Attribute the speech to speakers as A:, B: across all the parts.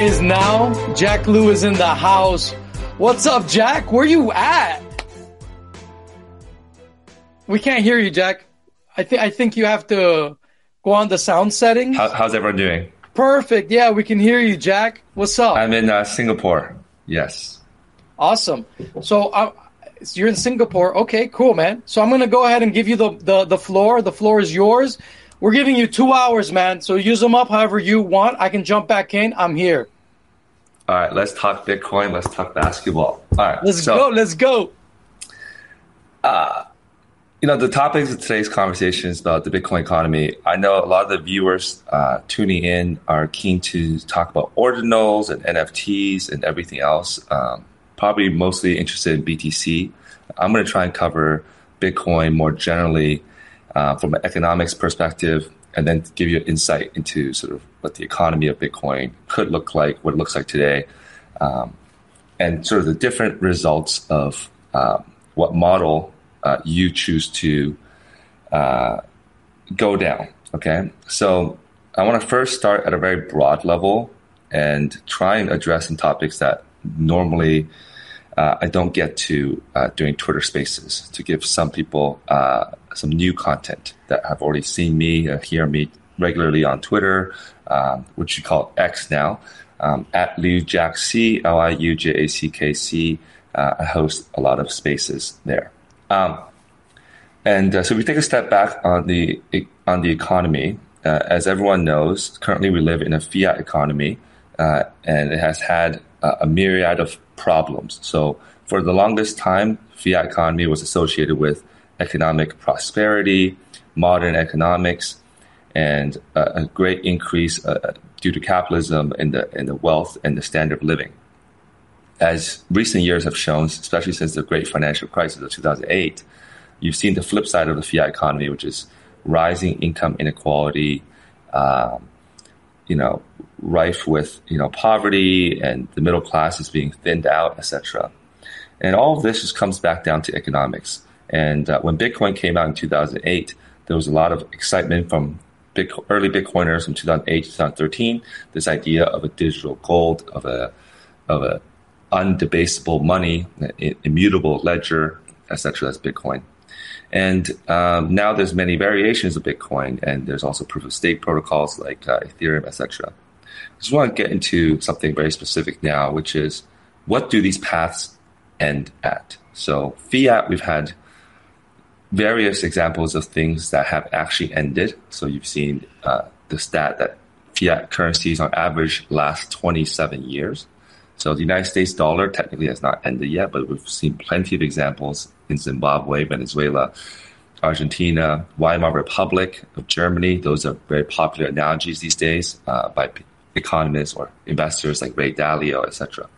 A: is now. Jack Liu is in the house. What's up, Jack? Where you at? We can't hear you, Jack. I think I think you have to go on the sound settings.
B: How, how's everyone doing?
A: Perfect. Yeah, we can hear you, Jack. What's up?
B: I'm in uh, Singapore. Yes.
A: Awesome. So uh, you're in Singapore. Okay, cool, man. So I'm gonna go ahead and give you the, the the floor. The floor is yours. We're giving you two hours, man. So use them up however you want. I can jump back in. I'm here.
B: All right, let's talk Bitcoin. Let's talk basketball. All right,
A: let's so, go. Let's go.
B: Uh, you know, the topics of today's conversation is about the Bitcoin economy. I know a lot of the viewers uh, tuning in are keen to talk about ordinals and NFTs and everything else. Um, probably mostly interested in BTC. I'm going to try and cover Bitcoin more generally uh, from an economics perspective, and then give you insight into sort of what the economy of Bitcoin could look like, what it looks like today, um, and sort of the different results of um, what model uh, you choose to uh, go down. Okay, so I want to first start at a very broad level and try and address some topics that normally uh, I don't get to uh, doing Twitter Spaces to give some people uh, some new content that have already seen me, uh, hear me regularly on Twitter, um, which you call X now, um, at Liu Jack C, L I U J A C K C. Uh, I host a lot of spaces there. Um, and uh, so we take a step back on the on the economy. Uh, as everyone knows, currently we live in a fiat economy, uh, and it has had a myriad of problems. So for the longest time, fiat economy was associated with economic prosperity, modern economics, and a, great increase uh, due to capitalism in the in the wealth and the standard of living. As recent years have shown, especially since the great financial crisis of 2008, you've seen the flip side of the fiat economy, which is rising income inequality, um, you know, rife with you know poverty and the middle class is being thinned out, etc. And all of this just comes back down to economics. And uh, when Bitcoin came out in 2008, there was a lot of excitement from big, early Bitcoiners from 2008 to 2013. This idea of a digital gold, of a of a undebasable money, immutable ledger, etc. That's Bitcoin. And um, now there's many variations of Bitcoin, and there's also proof of stake protocols like uh, Ethereum, etc. I just want to get into something very specific now, which is what do these paths end at? So fiat, we've had various examples of things that have actually ended. So you've seen uh, the stat that fiat currencies on average last 27 years. So the United States dollar technically has not ended yet, but we've seen plenty of examples in Zimbabwe, Venezuela, Argentina, Weimar Republic of Germany. Those are very popular analogies these days uh, by economists or investors like Ray Dalio, etc.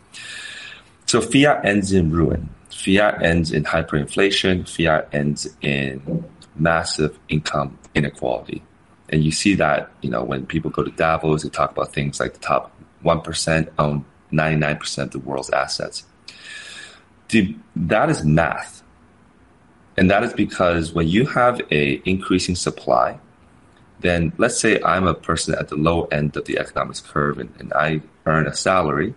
B: So fiat ends in ruin. Fiat ends in hyperinflation. Fiat ends in massive income inequality. And you see that, you know, when people go to Davos, they talk about things like the top 1% own 99% of the world's assets. that is math. And that is because when you have a increasing supply, then let's say I'm a person at the low end of the economics curve and, and I earn a salary.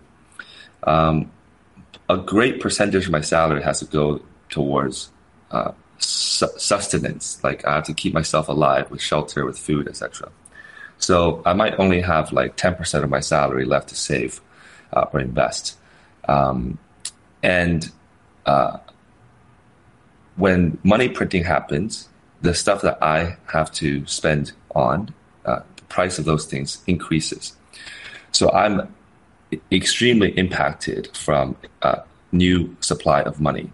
B: Um, a great percentage of my salary has to go towards uh, su- sustenance. Like I have to keep myself alive with shelter, with food, etc. So I might only have like 10% of my salary left to save uh, or invest. Um, and uh, when money printing happens, the stuff that I have to spend on, uh, the price of those things increases. So I'm extremely impacted from uh, new supply of money.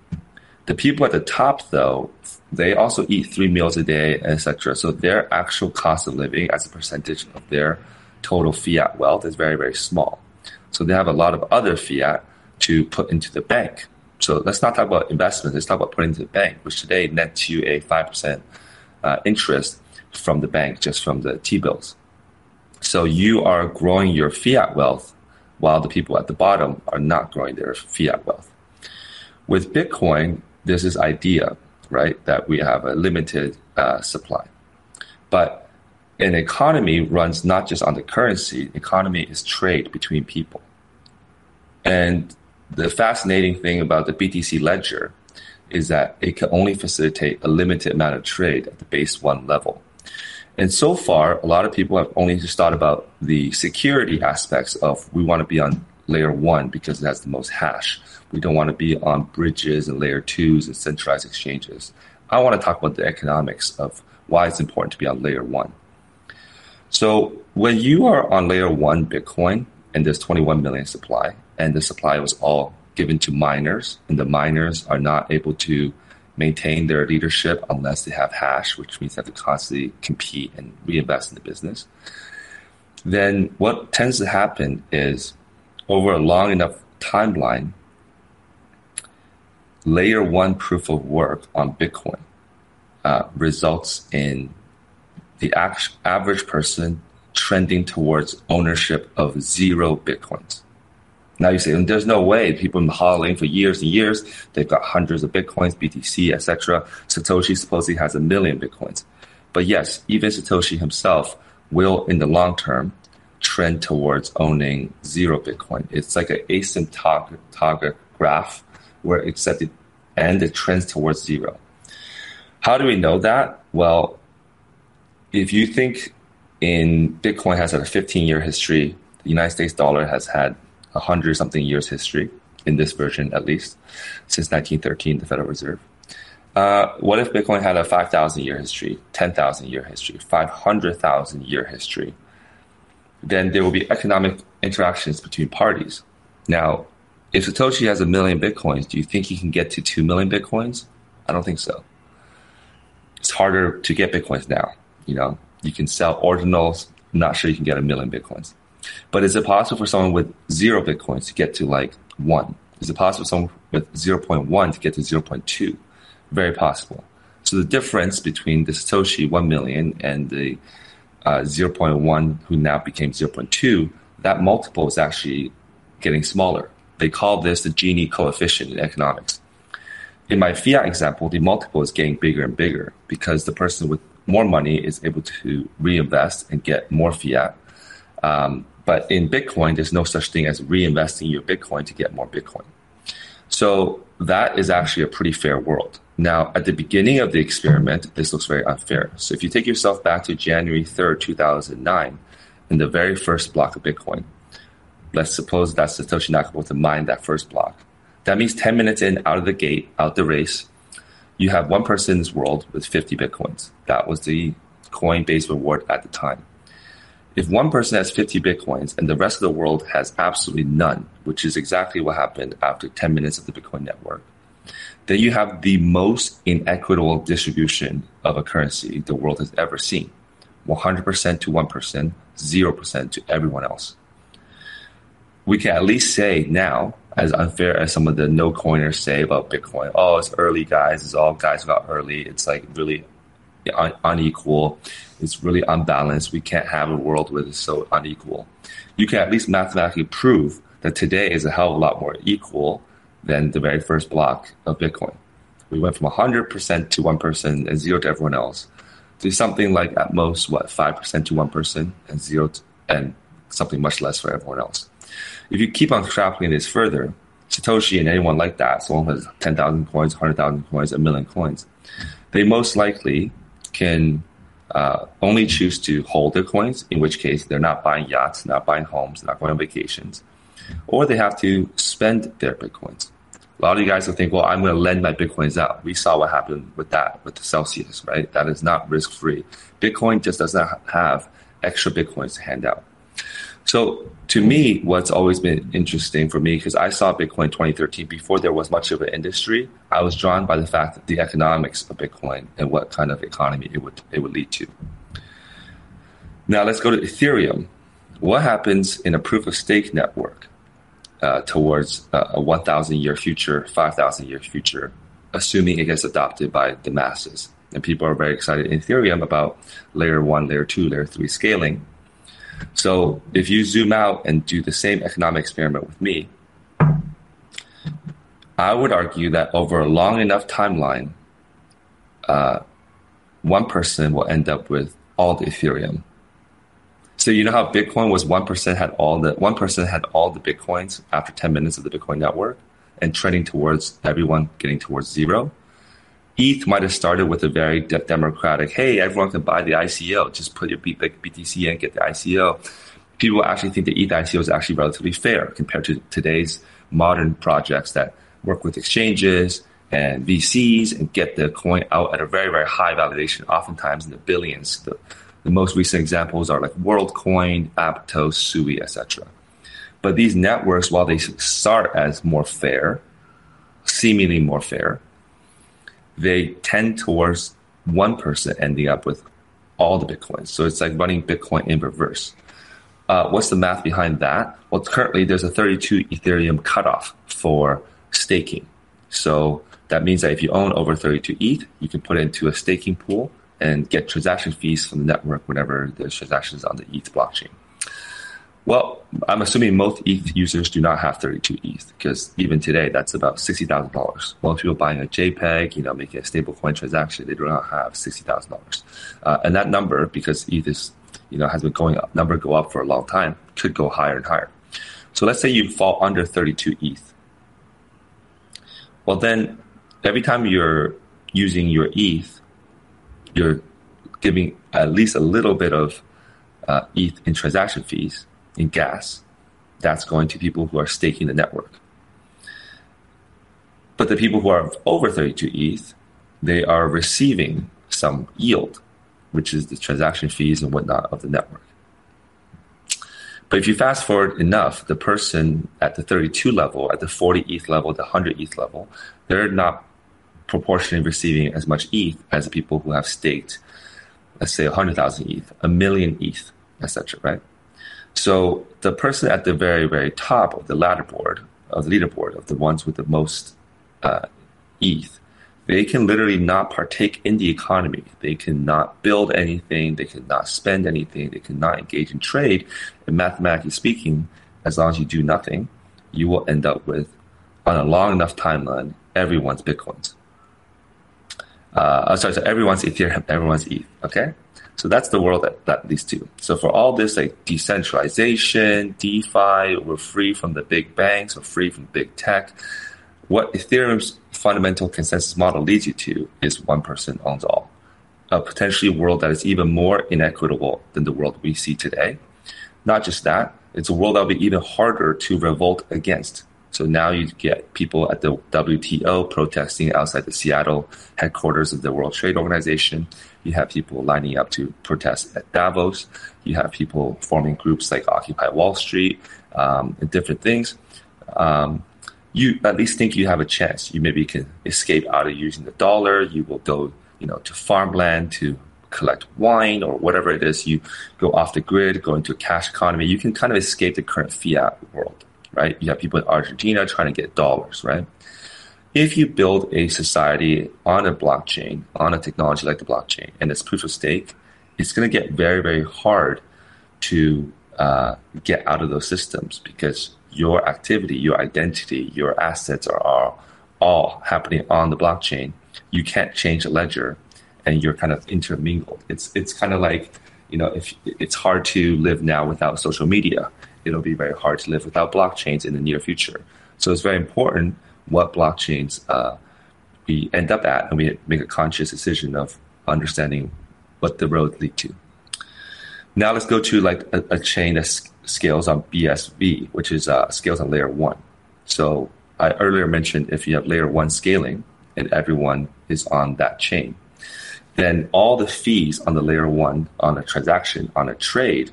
B: The people at the top, though, they also eat three meals a day, etc. So their actual cost of living as a percentage of their total fiat wealth is very, very small. So they have a lot of other fiat to put into the bank. So let's not talk about investment. Let's talk about putting into the bank, which today nets you a 5% uh, interest from the bank, just from the T-bills. So you are growing your fiat wealth while the people at the bottom are not growing their fiat wealth. With Bitcoin, there's this idea, right, that we have a limited uh, supply. But an economy runs not just on the currency, economy is trade between people. And the fascinating thing about the BTC ledger is that it can only facilitate a limited amount of trade at the base one level. And so far, a lot of people have only just thought about the security aspects of we want to be on layer one because it has the most hash. We don't want to be on bridges and layer twos and centralized exchanges. I want to talk about the economics of why it's important to be on layer one. So when you are on layer one Bitcoin and there's 21 million supply, and the supply was all given to miners, and the miners are not able to maintain their leadership unless they have hash, which means they have to constantly compete and reinvest in the business. Then what tends to happen is over a long enough timeline, layer one proof of work on Bitcoin uh, results in the average person trending towards ownership of zero bitcoins. Now you say, and there's no way. People have been hodling for years and years. They've got hundreds of bitcoins, BTC, etc. Satoshi supposedly has a million bitcoins. But yes, even Satoshi himself will, in the long term, trend towards owning zero Bitcoin. It's like an asymptotic graph where except it and it trends towards zero. How do we know that? Well, if you think in Bitcoin has had a 15 year history, the United States dollar has had a hundred something years history in this version at least since 1913, the Federal Reserve. Uh, what if Bitcoin had a 5,000 year history, 10,000 year history, 500,000 year history? Then there will be economic interactions between parties. Now, if Satoshi has a million Bitcoins, do you think he can get to 2 million Bitcoins? I don't think so. It's harder to get Bitcoins now. You know, you can sell ordinals. I'm not sure you can get a million bitcoins. But is it possible for someone with zero bitcoins to get to like one? Is it possible for someone with 0.1 to get to 0.2? Very possible. So the difference between the Satoshi 1 million and the uh, 0.1 who now became 0.2, that multiple is actually getting smaller. They call this the Gini coefficient in economics. In my fiat example, the multiple is getting bigger and bigger because the person with more money is able to reinvest and get more fiat. Um, but in Bitcoin, there's no such thing as reinvesting your Bitcoin to get more Bitcoin. So that is actually a pretty fair world. Now, at the beginning of the experiment, this looks very unfair. So if you take yourself back to January 3rd, 2009, in the very first block of Bitcoin, let's suppose that Satoshi Nakamoto mined that first block. That means 10 minutes in, out of the gate, out the race, you have one person in this world with 50 bitcoins. That was the Coinbase reward at the time. If one person has 50 bitcoins and the rest of the world has absolutely none, which is exactly what happened after 10 minutes of the Bitcoin network, then you have the most inequitable distribution of a currency the world has ever seen 100% to 1%, 0% to everyone else. We can at least say now as unfair as some of the no coiners say about Bitcoin. Oh, it's early, guys. It's all guys got early. It's like really un- unequal. It's really unbalanced. We can't have a world where it's so unequal. You can at least mathematically prove that today is a hell of a lot more equal than the very first block of Bitcoin. We went from 100% to 1% person and zero to everyone else to something like at most, what, 5% to 1% person and zero to, and something much less for everyone else. If you keep on extrapolating this further, Satoshi and anyone like that, someone who has 10,000 coins, 100,000 coins, a million coins, they most likely can uh, only choose to hold their coins, in which case they're not buying yachts, not buying homes, not going on vacations, or they have to spend their bitcoins. A lot of you guys will think, well, I'm going to lend my bitcoins out. We saw what happened with that, with the Celsius, right? That is not risk free. Bitcoin just does not have extra bitcoins to hand out. So to me, what's always been interesting for me, because I saw Bitcoin 2013 before there was much of an industry, I was drawn by the fact that the economics of Bitcoin and what kind of economy it would it would lead to. Now let's go to Ethereum. What happens in a proof of stake network uh, towards uh, a 1,000 year future, 5,000 year future, assuming it gets adopted by the masses? And people are very excited in Ethereum about layer one, layer two, layer three scaling so if you zoom out and do the same economic experiment with me, I would argue that over a long enough timeline, uh, one person will end up with all the Ethereum So you know how Bitcoin was one percent had all the one person had all the bitcoins after ten minutes of the Bitcoin network, and trending towards everyone getting towards zero. ETH might have started with a very de- democratic, hey, everyone can buy the ICO, just put your BTC in, get the ICO. People actually think the ETH ICO is actually relatively fair compared to today's modern projects that work with exchanges and VCs and get the coin out at a very, very high valuation, oftentimes in the billions. The, the most recent examples are like WorldCoin, Aptos, Sui, etc. But these networks, while they start as more fair, seemingly more fair, they tend towards one person ending up with all the Bitcoins. So it's like running Bitcoin in reverse. Uh, what's the math behind that? Well, currently there's a 32 Ethereum cutoff for staking. So that means that if you own over 32 ETH, you can put it into a staking pool and get transaction fees from the network whenever there's transactions on the ETH blockchain. Well, I'm assuming most ETH users do not have 32 ETH because even today that's about $60,000. Most people buying a JPEG, you know, making a stablecoin transaction, they do not have $60,000. Uh, and that number, because ETH is, you know, has been going up, number go up for a long time, could go higher and higher. So let's say you fall under 32 ETH. Well, then every time you're using your ETH, you're giving at least a little bit of uh, ETH in transaction fees in gas. That's going to people who are staking the network. But the people who are over 32 ETH, they are receiving some yield, which is the transaction fees and whatnot of the network. But if you fast forward enough, the person at the 32 level, at the 40 ETH level, the 100 ETH level, they're not proportionally receiving as much ETH as people who have staked, let's say 100,000 ETH, a million ETH, etc. Right? So the person at the very, very top of the ladder board, of the leaderboard, of the ones with the most uh, ETH, they can literally not partake in the economy. They cannot build anything. They cannot spend anything. They cannot engage in trade. And mathematically speaking, as long as you do nothing, you will end up with, on a long enough timeline, everyone's bitcoins. Uh, sorry, so everyone's Ethereum, everyone's ETH. Okay, so that's the world that, that leads to. So for all this like decentralization, DeFi, we're free from the big banks, we're free from big tech. What Ethereum's fundamental consensus model leads you to is one person owns all. A potentially world that is even more inequitable than the world we see today. Not just that, it's a world that will be even harder to revolt against so now you get people at the WTO protesting outside the Seattle headquarters of the World Trade Organization. You have people lining up to protest at Davos. You have people forming groups like Occupy Wall Street um, and different things. Um, you at least think you have a chance. You maybe can escape out of using the dollar. You will go, you know, to farmland to collect wine or whatever it is. You go off the grid, go into a cash economy. You can kind of escape the current fiat world right? You have people in Argentina trying to get dollars, right? If you build a society on a blockchain, on a technology like the blockchain, and it's proof of stake, it's going to get very, very hard to uh, get out of those systems because your activity, your identity, your assets are all, happening on the blockchain. You can't change a ledger, and you're kind of intermingled. It's it's kind of like you know if it's hard to live now without social media it'll be very hard to live without blockchains in the near future. So it's very important what blockchains uh, we end up at, and we make a conscious decision of understanding what the road lead to. Now let's go to like a, a chain that scales on BSV, which is uh, scales on layer one. So I earlier mentioned if you have layer one scaling and everyone is on that chain, then all the fees on the layer one on a transaction on a trade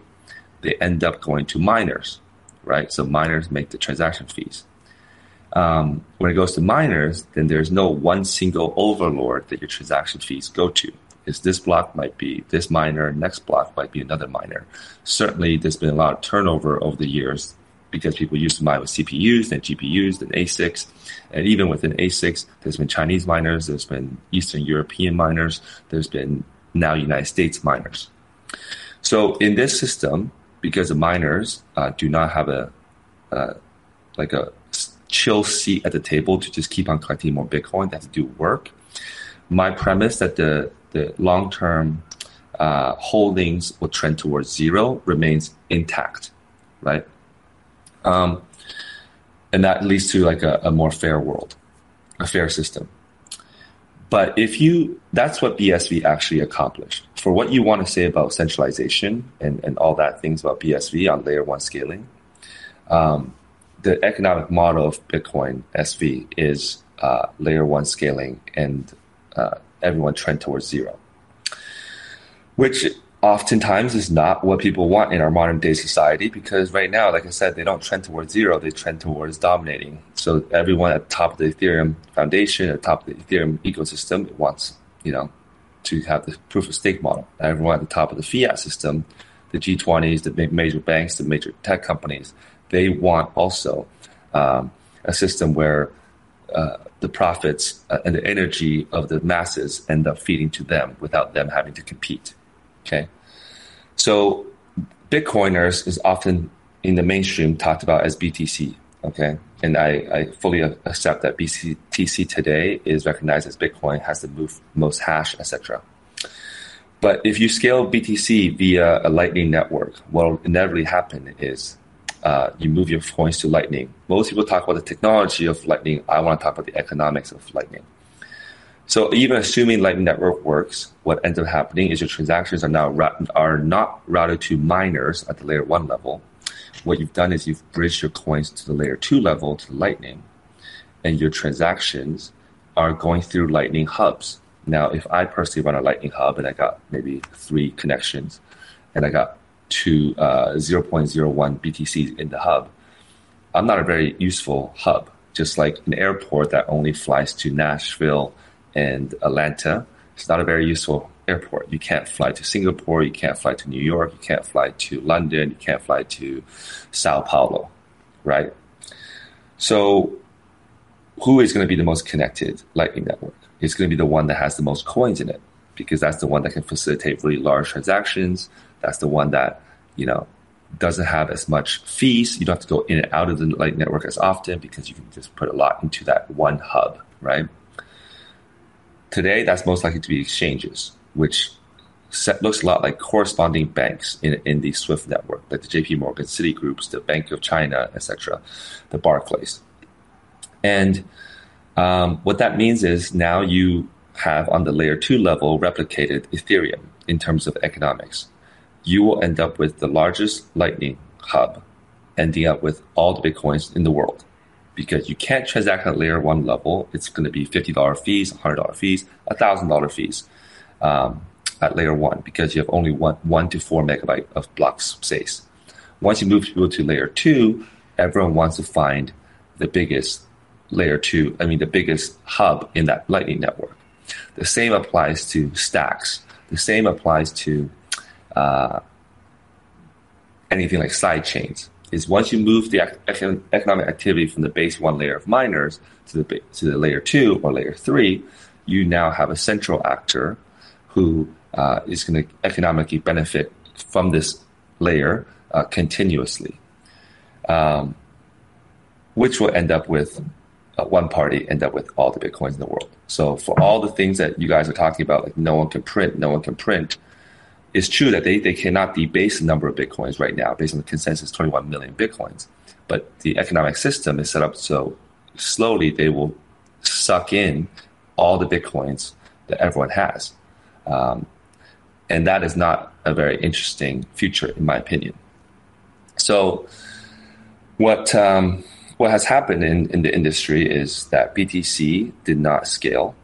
B: they end up going to miners, right? So miners make the transaction fees. Um, when it goes to miners, then there's no one single overlord that your transaction fees go to. Is this block might be this miner, next block might be another miner. Certainly, there's been a lot of turnover over the years because people used to mine with CPUs, then GPUs, then ASICs. And even within ASICs, there's been Chinese miners, there's been Eastern European miners, there's been now United States miners. So in this system, because the miners uh, do not have a uh, like a chill seat at the table to just keep on collecting more Bitcoin. They have to do work. My premise that the the long term uh, holdings will trend towards zero remains intact, right? Um, and that leads to like a, a more fair world, a fair system. But if you, that's what BSV actually accomplished. For what you want to say about centralization and, and all that things about BSV on layer one scaling, um, the economic model of Bitcoin SV is uh, layer one scaling and uh, everyone trend towards zero, which oftentimes is not what people want in our modern day society because right now, like I said, they don't trend towards zero, they trend towards dominating. So everyone at the top of the Ethereum foundation, at the top of the Ethereum ecosystem, wants, you know, to have the proof of stake model. Everyone at the top of the fiat system, the G20s, the major banks, the major tech companies, they want also um, a system where uh, the profits uh, and the energy of the masses end up feeding to them without them having to compete. Okay. So Bitcoiners is often in the mainstream talked about as BTC. Okay. And I, I fully accept that BTC today is recognized as Bitcoin, has the move, most hash, etc. But if you scale BTC via a Lightning network, what will inevitably happen is uh, you move your coins to Lightning. Most people talk about the technology of Lightning. I want to talk about the economics of Lightning. So even assuming Lightning Network works, what ends up happening is your transactions are now are not routed to miners at the layer one level. What you've done is you've bridged your coins to the layer two level to the Lightning, and your transactions are going through Lightning hubs. Now, if I personally run a Lightning hub and I got maybe three connections, and I got two uh, 0.01 BTCs in the hub, I'm not a very useful hub. Just like an airport that only flies to Nashville and Atlanta. It's not a very useful airport. You can't fly to Singapore, you can't fly to New York, you can't fly to London, you can't fly to Sao Paulo, right? So, who is going to be the most connected Lightning Network? It's going to be the one that has the most coins in it because that's the one that can facilitate really large transactions. That's the one that, you know, doesn't have as much fees. You don't have to go in and out of the Lightning Network as often because you can just put a lot into that one hub, right? Today, that's most likely to be exchanges, which set, looks a lot like corresponding banks in, in the SWIFT network, like the JP Morgan, Citigroups, the Bank of China, etc., the Barclays. And um, what that means is now you have on the layer two level replicated Ethereum in terms of economics. You will end up with the largest Lightning hub, ending up with all the Bitcoins in the world because you can't transact at layer one level. It's going to be $50 fees, $100 fees, $1,000 fees um, at layer one because you have only one, one to four megabyte of block space. Once you move people to layer two, everyone wants to find the biggest layer two, I mean, the biggest hub in that Lightning network. The same applies to stacks. The same applies to uh, anything like side chains is once you move the economic activity from the base one layer of miners to the to the layer two or layer three, you now have a central actor who uh, is going to economically benefit from this layer uh, continuously, um, which will end up with uh, one party end up with all the bitcoins in the world. So for all the things that you guys are talking about, like no one can print, no one can print it's true that they, they cannot debase the number of bitcoins right now based on the consensus 21 million bitcoins. But the economic system is set up so slowly they will suck in all the bitcoins that everyone has. Um, and that is not a very interesting future, in my opinion. So, what um, what has happened in, in the industry is that BTC did not scale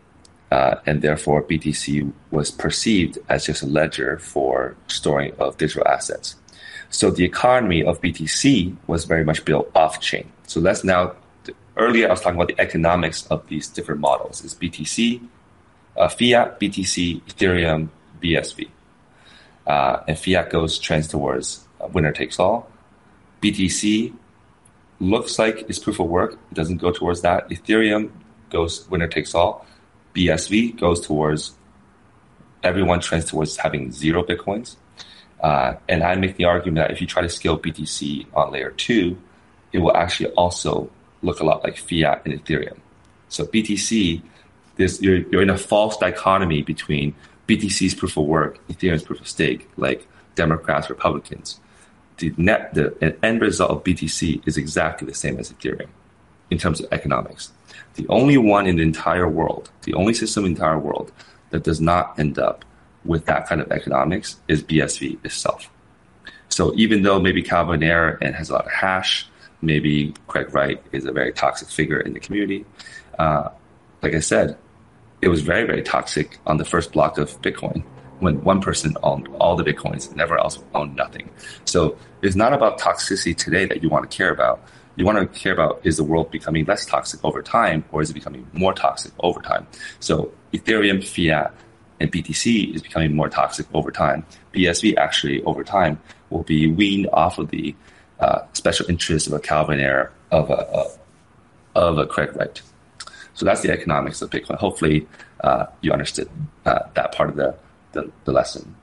B: uh, and therefore BTC was perceived as just a ledger for storing of digital assets. So the economy of BTC was very much built off chain. So let's now, earlier I was talking about the economics of these different models. Is BTC, uh, fiat, BTC, Ethereum, BSV. Uh, and fiat goes trends towards uh, winner takes all. BTC looks like it's proof of work. It doesn't go towards that. Ethereum goes winner takes all. BSV goes towards everyone trends towards having zero bitcoins. Uh, and I make the argument that if you try to scale BTC on layer two, it will actually also look a lot like fiat and Ethereum. So BTC, this you're, you're in a false dichotomy between BTC's proof of work, Ethereum's proof of stake, like Democrats, Republicans, the net, the end result of BTC is exactly the same as Ethereum in terms of economics. The only one in the entire world, the only system in the entire world that does not end up with that kind of economics is BSV itself. So even though maybe Calvin Ayre and has a lot of hash, maybe Craig Wright is a very toxic figure in the community. Uh, like I said, it was very, very toxic on the first block of Bitcoin when one person owned all the Bitcoins and everyone else owned nothing. So it's not about toxicity today that you want to care about. You want to care about is the world becoming less toxic over time or is it becoming more toxic over time? So Ethereum, fiat, and BTC is becoming more toxic over time. BSV actually over time will be weaned off of the uh, special interest of a Calvin Ayre of a, a of a Craig Wright. So that's the economics of Bitcoin. Hopefully, uh, you understood uh, that part of the, the, the lesson.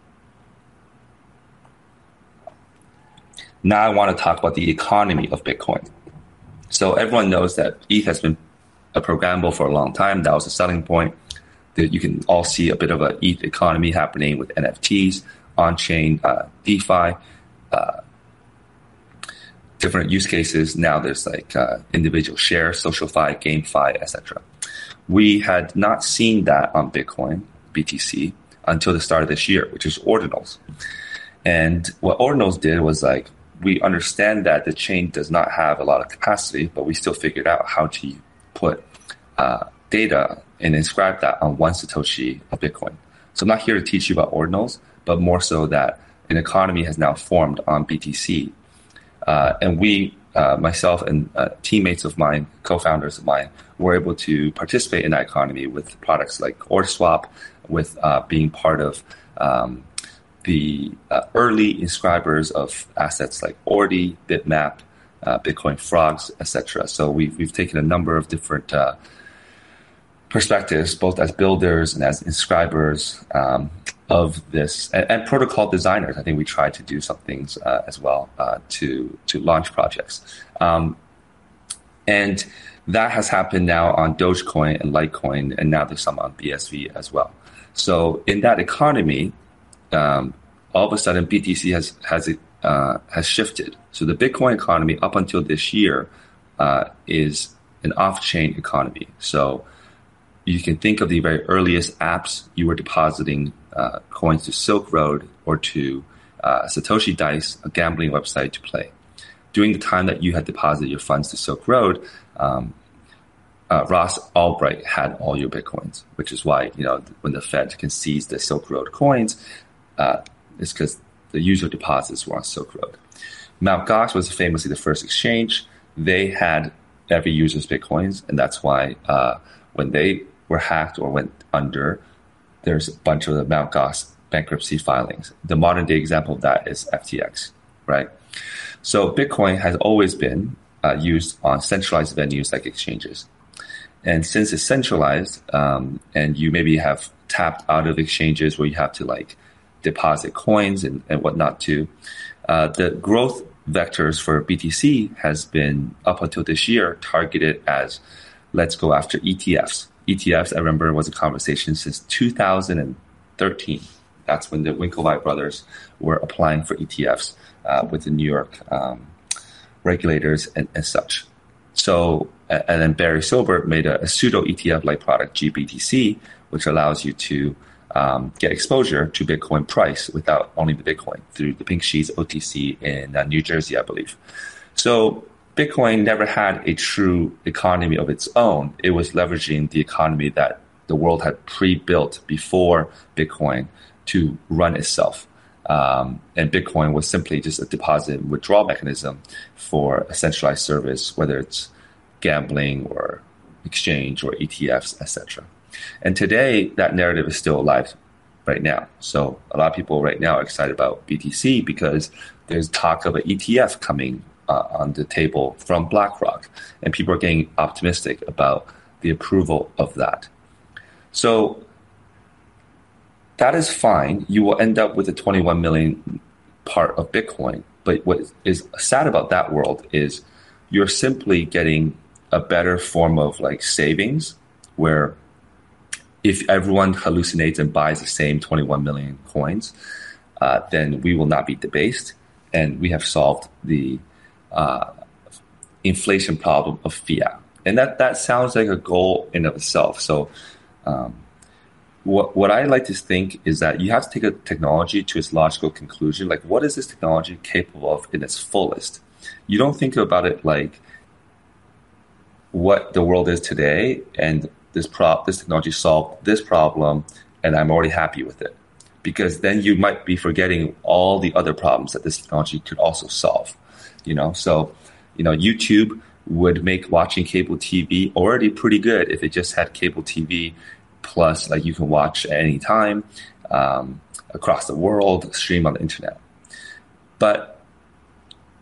B: Now I want to talk about the economy of Bitcoin. So everyone knows that ETH has been a programmable for a long time. That was a selling point. That you can all see a bit of an ETH economy happening with NFTs, on-chain uh, DeFi, uh, different use cases. Now there's like uh, individual share, SocialFi, GameFi, etc. We had not seen that on Bitcoin, BTC, until the start of this year, which is ordinals. And what ordinals did was like, we understand that the chain does not have a lot of capacity, but we still figured out how to put uh, data and inscribe that on one Satoshi of Bitcoin. So I'm not here to teach you about ordinals, but more so that an economy has now formed on BTC uh, and we, uh, myself and uh, teammates of mine, co-founders of mine, were able to participate in that economy with products like OrdSwap, with uh, being part of um, the uh, early inscribers of assets like Ordi, Bitmap, uh, Bitcoin Frogs, etc. So we've, we've taken a number of different perspectives, both as builders and as inscribers, um, of this and, and, protocol designers. I think we try to do some things uh, as well uh, to to launch projects, um, and that has happened now on Dogecoin and Litecoin, and now there's some on BSV as well. So in that economy, um, all of a sudden BTC has has uh, has shifted. So the Bitcoin economy up until this year uh, is an off-chain economy. So you can think of the very earliest apps you were depositing uh, coins to Silk Road or to uh, Satoshi Dice, a gambling website, to play. During the time that you had deposited your funds to Silk Road, um, uh, Ross Ulbricht had all your bitcoins, which is why you know when the Fed can seize the Silk Road coins, uh, it's because the user deposits were on Silk Road. Mt. Gox was famously the first exchange. They had every user's bitcoins, and that's why uh, when they were hacked or went under, there's a bunch of the Mt. Gox bankruptcy filings. The modern day example of that is FTX, right? So Bitcoin has always been uh, used on centralized venues like exchanges. And since it's centralized, um, and you maybe have tapped out of exchanges where you have to like deposit coins and, and whatnot too, uh, the growth vectors for BTC has been up until this year targeted as let's go after ETFs. ETFs, I remember, was a conversation since 2013. That's when the Winklevi brothers were applying for ETFs uh, with the New York um, regulators and, and, such. So, and then Barry Silbert made a, a pseudo ETF like product, GBTC, which allows you to um, get exposure to Bitcoin price without owning the Bitcoin through the Pink Sheets OTC in uh, New Jersey, I believe. So Bitcoin never had a true economy of its own. It was leveraging the economy that the world had pre-built before Bitcoin to run itself. Um, and Bitcoin was simply just a deposit and withdrawal mechanism for a centralized service, whether it's gambling or exchange or ETFs, etc. And today, that narrative is still alive right now. So a lot of people right now are excited about BTC because there's talk of an ETF coming uh, on the table from BlackRock, and people are getting optimistic about the approval of that. So that is fine. You will end up with a 21 million part of Bitcoin. But what is sad about that world is you're simply getting a better form of like savings where if everyone hallucinates and buys the same 21 million coins, uh, then we will not be debased, and we have solved the uh, inflation problem of fiat. And that that sounds like a goal in of itself. So. Um, what, what I like to think is that you have to take a technology to its logical conclusion. Like, what is this technology capable of in its fullest? You don't think about it like what the world is today and this prop this technology solved this problem and I'm already happy with it. Because then you might be forgetting all the other problems that this technology could also solve. You know, so you know, YouTube would make watching cable TV already pretty good if it just had cable TV plus like you can watch at any time um, across the world, stream on the internet. But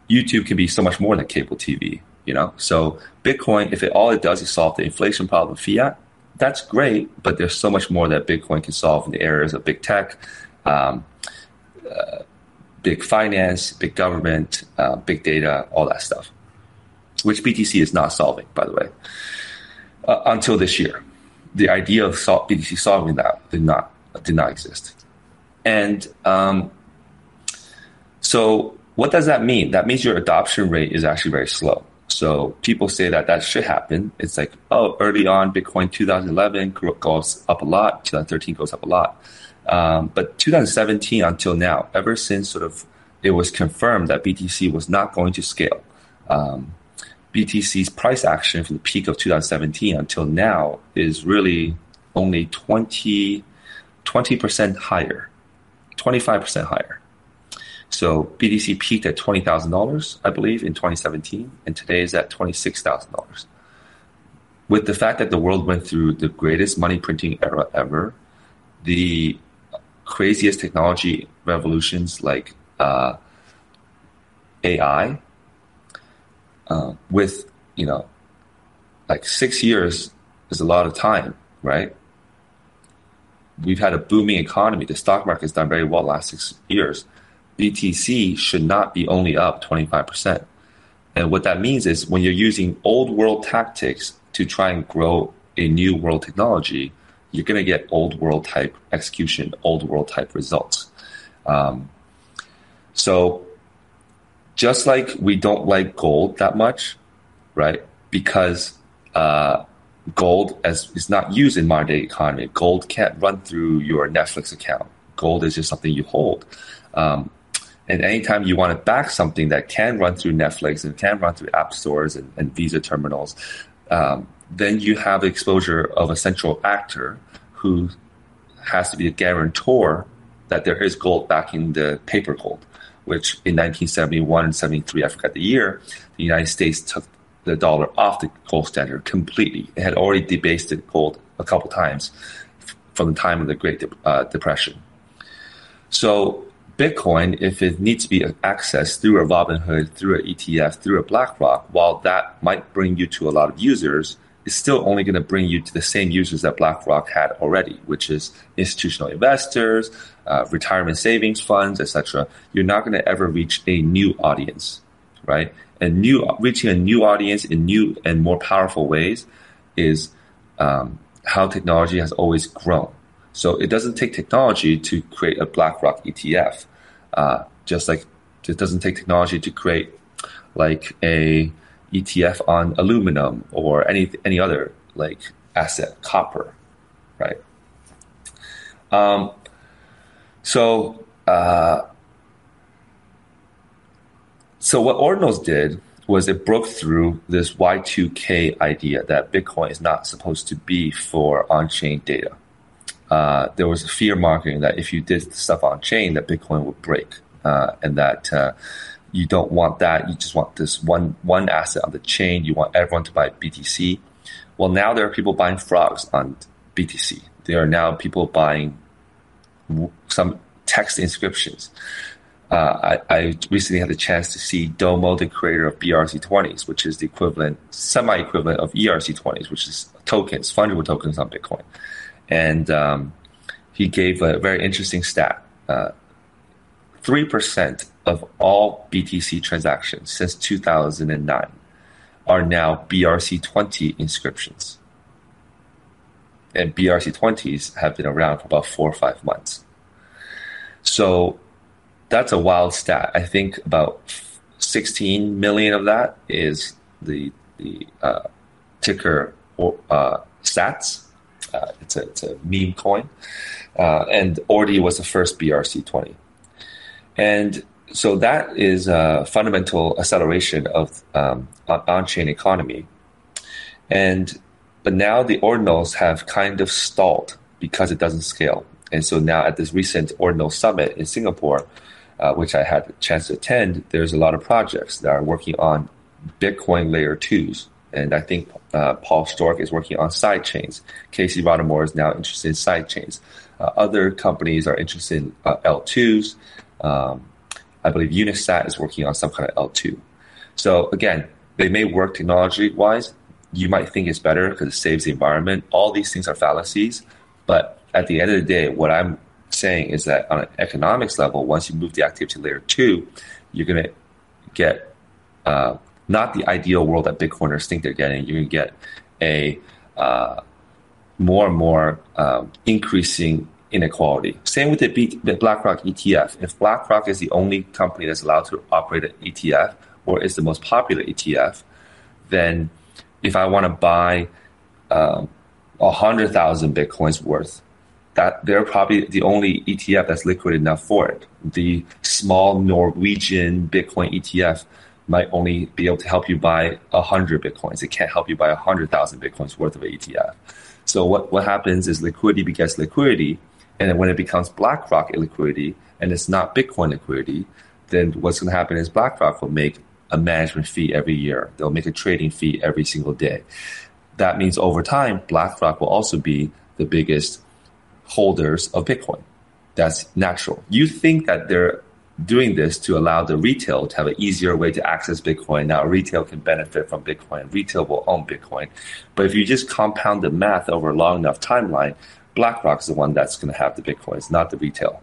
B: YouTube can be so much more than cable TV, you know. So Bitcoin, if it all it does is solve the inflation problem of fiat, that's great. But there's so much more that Bitcoin can solve in the areas of big tech, um, uh, big finance, big government, uh, big data, all that stuff, which BTC is not solving, by the way, uh, until this year. The idea of sol- BTC solving that did not did not exist, and um, so what does that mean? That means your adoption rate is actually very slow. So people say that that should happen. It's like, oh, early on, Bitcoin 2011 goes up a lot, 2013 goes up a lot. Um, but 2017 until now, ever since sort of it was confirmed that BTC was not going to scale, um, BTC's price action from the peak of 2017 until now is really only 20, 20% higher, 25% higher. So BTC peaked at twenty thousand dollars, I believe, in 2017, and today is at twenty six thousand dollars. With the fact that the world went through the greatest money printing era ever, the craziest technology revolutions like uh, AI, uh, with you know, like six years is a lot of time, right? We've had a booming economy. The stock market has done very well last six years BTC should not be only up 25%. And what that means is when you're using old world tactics to try and grow a new world technology, you're going to get old world type execution, old world type results. Um, so just like we don't like gold that much, right? Because uh, gold as is not used in modern day economy. Gold can't run through your Netflix account. Gold is just something you hold. Um, and anytime you want to back something that can run through Netflix and can run through app stores and, and Visa terminals, um, then you have exposure of a central actor who has to be a guarantor that there is gold backing the paper gold, which in 1971 and 73, I forgot the year, the United States took the dollar off the gold standard completely. It had already debased the gold a couple times from the time of the Great uh, Depression. So Bitcoin, if it needs to be accessed through a Robinhood, through an ETF, through a BlackRock, while that might bring you to a lot of users, it's still only going to bring you to the same users that BlackRock had already, which is institutional investors, uh, retirement savings funds, etc. You're not going to ever reach a new audience, right? And new reaching a new audience in new and more powerful ways is um, how technology has always grown. So it doesn't take technology to create a BlackRock ETF, uh, just like it doesn't take technology to create like a ETF on aluminum or any any other like asset, copper, right? Um, so uh, so what Ordinals did was it broke through this Y2K idea that Bitcoin is not supposed to be for on-chain data uh, there was a fear marketing that if you did stuff on chain, that Bitcoin would break, uh, and that uh, you don't want that. You just want this one one asset on the chain. You want everyone to buy BTC. Well, now there are people buying frogs on BTC. There are now people buying some text inscriptions. Uh, I, I, recently had the chance to see Domo, the creator of BRC20s, which is the equivalent, semi-equivalent of ERC20s, which is tokens, fungible tokens on Bitcoin and um, he gave a very interesting stat. Uh, three uh, percent of all BTC transactions since 2009 are now BRC20 inscriptions. and BRC20s have been around for about four or five months. So that's a wild stat. I think about 16 million of that is the the uh, ticker uh, Sats. Uh, it's a it's a meme coin, uh, and Ordi was the first BRC20, and so that is a fundamental acceleration of um, on-chain economy, and but now the ordinals have kind of stalled because it doesn't scale, and so now at this recent ordinal summit in Singapore, uh, which I had a chance to attend, there's a lot of projects that are working on Bitcoin layer twos and I think uh, Paul Sztorc is working on side chains. Casey Rodarmor is now interested in side chains. Uh, other companies are interested in uh, L2s. Um, I believe Unisat is working on some kind of L2. So again, they may work technology wise. You might think it's better because it saves the environment. All these things are fallacies. But at the end of the day, what I'm saying is that on an economics level, once you move the activity to layer two, you're going to get uh, not the ideal world that Bitcoiners think they're getting. You're going to get a uh, more and more um, increasing inequality. Same with the, B- the BlackRock ETF. If BlackRock is the only company that's allowed to operate an ETF or is the most popular ETF, then if I want to buy um, 100,000 Bitcoins worth, that they're probably the only ETF that's liquid enough for it. The small Norwegian Bitcoin ETF might only be able to help you buy 100 bitcoins. It can't help you buy 100,000 bitcoins worth of ETF. So what, what happens is liquidity begets liquidity. And then when it becomes BlackRock liquidity and it's not Bitcoin liquidity, then what's going to happen is BlackRock will make a management fee every year. They'll make a trading fee every single day. That means over time, BlackRock will also be the biggest holders of Bitcoin. That's natural. You think that they're doing this to allow the retail to have an easier way to access Bitcoin. Now, retail can benefit from Bitcoin. Retail will own Bitcoin. But if you just compound the math over a long enough timeline, BlackRock's the one that's going to have the Bitcoins, not the retail.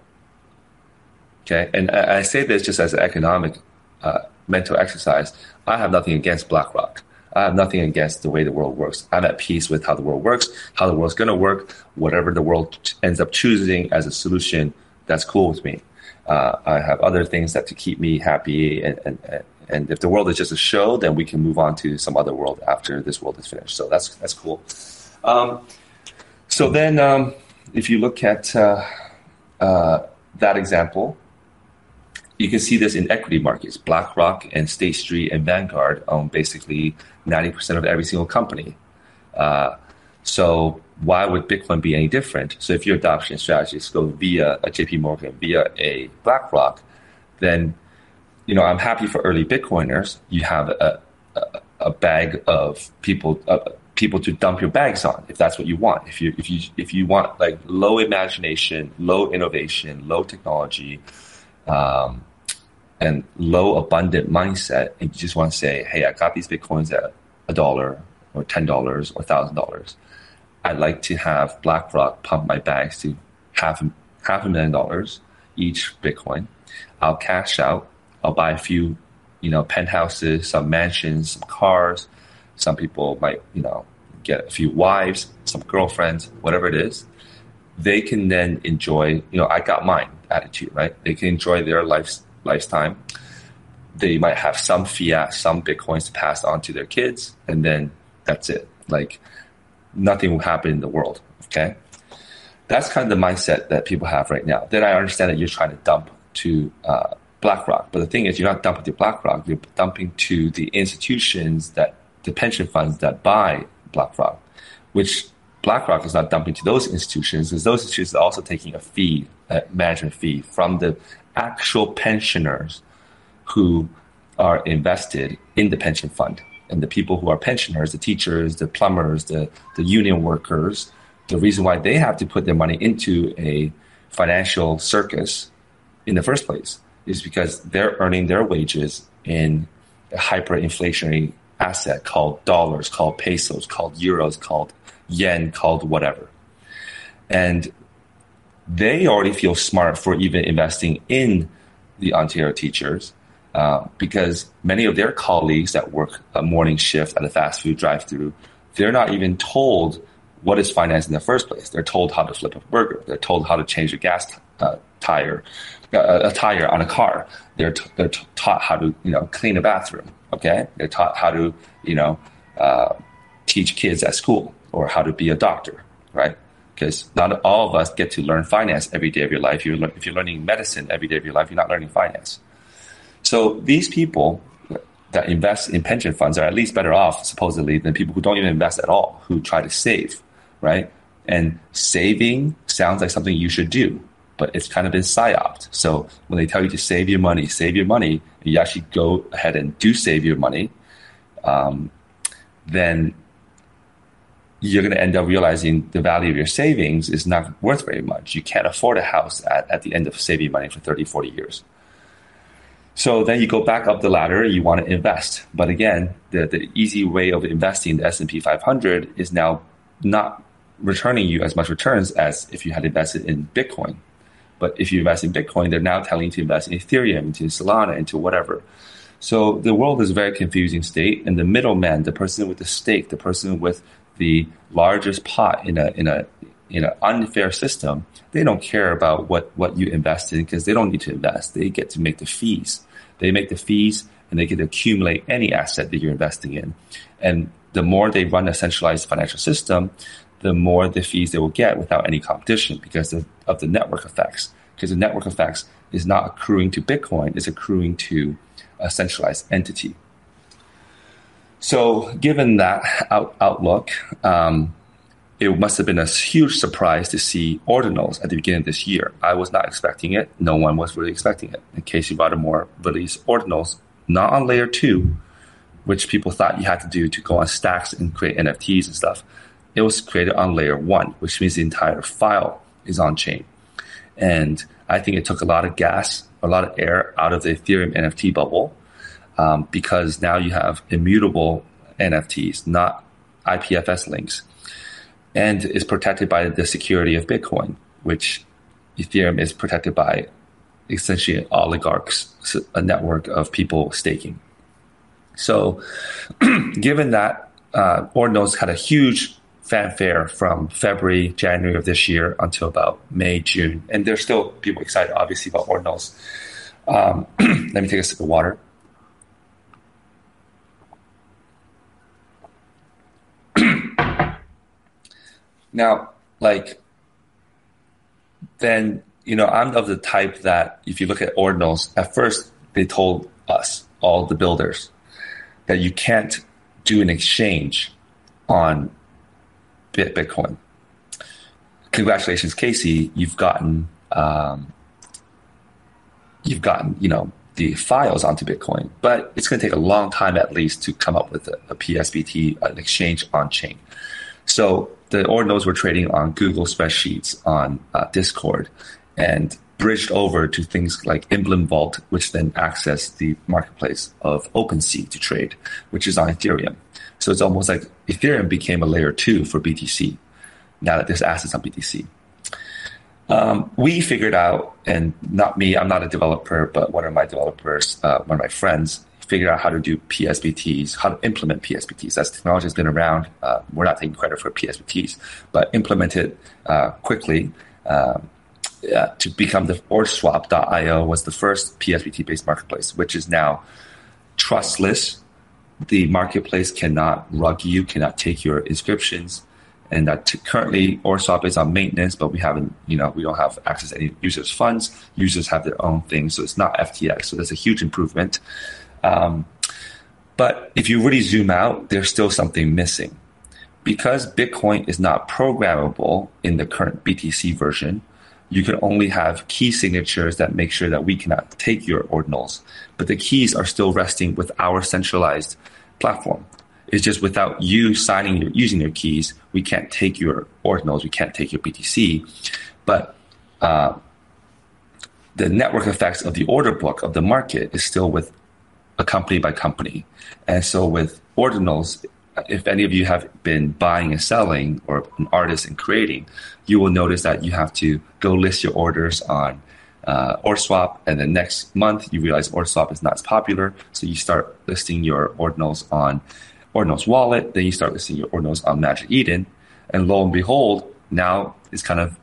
B: Okay. And I say this just as an economic uh, mental exercise. I have nothing against BlackRock. I have nothing against the way the world works. I'm at peace with how the world works, how the world's going to work, whatever the world ends up choosing as a solution, that's cool with me. Uh, I have other things that to keep me happy, and, and and if the world is just a show, then we can move on to some other world after this world is finished. So that's that's cool. Um, so then, um, if you look at uh, uh, that example, you can see this in equity markets. BlackRock and State Street and Vanguard own basically ninety percent of every single company. Uh, so why would Bitcoin be any different? So if your adoption strategies go via a JP Morgan, via a BlackRock, then you know I'm happy for early Bitcoiners. You have a, a, a bag of people uh, people to dump your bags on if that's what you want. If you if you if you want like low imagination, low innovation, low technology, um, and low abundant mindset, and you just want to say, hey, I got these bitcoins at a dollar or ten dollars or thousand dollars I'd like to have BlackRock pump my bags to half half a million dollars each Bitcoin. I'll cash out. I'll buy a few, you know, penthouses, some mansions, some cars. Some people might, you know, get a few wives, some girlfriends, whatever it is. They can then enjoy, you know, I got mine attitude, right? They can enjoy their life lifetime. They might have some fiat, some bitcoins to pass on to their kids, and then that's it. Like nothing will happen in the world. Okay. That's kind of the mindset that people have right now. Then I understand that you're trying to dump to uh, BlackRock. But the thing is, you're not dumping to BlackRock, you're dumping to the institutions that, the pension funds that buy BlackRock, which BlackRock is not dumping to those institutions because those institutions are also taking a fee, a management fee from the actual pensioners who are invested in the pension fund. And the people who are pensioners, the teachers, the plumbers, the, the union workers, the reason why they have to put their money into a financial circus in the first place is because they're earning their wages in a hyperinflationary asset called dollars, called pesos, called euros, called yen, called whatever. And they already feel smart for even investing in the Ontario teachers uh, because many of their colleagues that work a morning shift at a fast food drive-through, they're not even told what is finance in the first place? They're told how to flip a burger. They're told how to change a gas uh, tire, a tire on a car. They're t- they're t- taught how to you know clean a bathroom. Okay, they're taught how to you know uh, teach kids at school or how to be a doctor, right? Because not all of us get to learn finance every day of your life. You're, if you're learning medicine every day of your life, you're not learning finance. So these people that invest in pension funds are at least better off, supposedly, than people who don't even invest at all, who try to save, right? And saving sounds like something you should do, but it's kind of been psyoped. So when they tell you to save your money, save your money, and you actually go ahead and do save your money, um, then you're going to end up realizing the value of your savings is not worth very much. You can't afford a house at, at the end of saving money for 30, 40 years. So then you go back up the ladder, you want to invest. But again, the, the easy way of investing in the S&P 500 is now not returning you as much returns as if you had invested in Bitcoin. But if you invest in Bitcoin, they're now telling you to invest in Ethereum, into Solana, into whatever. So the world is a very confusing state, and the middleman, the person with the stake, the person with the largest pot in a in a in an unfair system, they don't care about what what you invest in because they don't need to invest. They get to make the fees. They make the fees and they get to accumulate any asset that you're investing in. And the more they run a centralized financial system, the more the fees they will get without any competition because of, of the network effects. Because the network effects is not accruing to Bitcoin, it's accruing to a centralized entity. So, given that out, outlook, um, it must have been a huge surprise to see ordinals at the beginning of this year. I was not expecting it. No one was really expecting it. In Casey Rodarmor released ordinals, not on layer two, which people thought you had to do to go on stacks and create NFTs and stuff. It was created on layer one, which means the entire file is on chain. And I think it took a lot of gas, a lot of air out of the Ethereum NFT bubble um, because now you have immutable NFTs, not IPFS links and is protected by the security of Bitcoin, which Ethereum is protected by essentially oligarchs, a network of people staking. So, given that uh, Ordinals had a huge fanfare from February, January of this year until about May, June, and there's still people excited, obviously, about Ordinals. Um, let me take a sip of water. Now, like, then, you know, I'm of the type that if you look at ordinals, at first they told us, all the builders, that you can't do an exchange on Bitcoin. Congratulations, Casey. You've gotten, um, you've gotten, you know, the files onto Bitcoin, but it's going to take a long time at least to come up with a, a PSBT, an exchange on chain. So the ordinals were trading on Google spreadsheets on uh, Discord and bridged over to things like Emblem Vault, which then access the marketplace of OpenSea to trade, which is on Ethereum. So it's almost like Ethereum became a layer two for BTC now that there's assets on BTC. Um, we figured out, and not me, I'm not a developer, but one of my developers, uh, one of my friends, figured out how to do PSBTs, how to implement PSBTs. As technology has been around, uh, we're not taking credit for PSBTs, but implemented uh, quickly. Um, to become the OrdSwap.io was the first PSBT-based marketplace, which is now trustless. The marketplace cannot rug you, cannot take your inscriptions, and that t- currently OrdSwap is on maintenance, but we haven't, you know, we don't have access to any users' funds. Users have their own things, so it's not FTX. So that's a huge improvement. Um, but if you really zoom out, there's still something missing. Because Bitcoin is not programmable in the current BTC version, you can only have key signatures that make sure that we cannot take your ordinals. But the keys are still resting with our centralized platform. It's just without you signing your using your keys, we can't take your ordinals, we can't take your BTC. But uh, the network effects of the order book of the market is still with a company by company. And so with ordinals, if any of you have been buying and selling or an artist and creating, you will notice that you have to go list your orders on uh, OrdSwap, and then next month you realize OrdSwap is not as popular, so you start listing your ordinals on Ordinals Wallet, then you start listing your ordinals on Magic Eden. And lo and behold, now it's kind of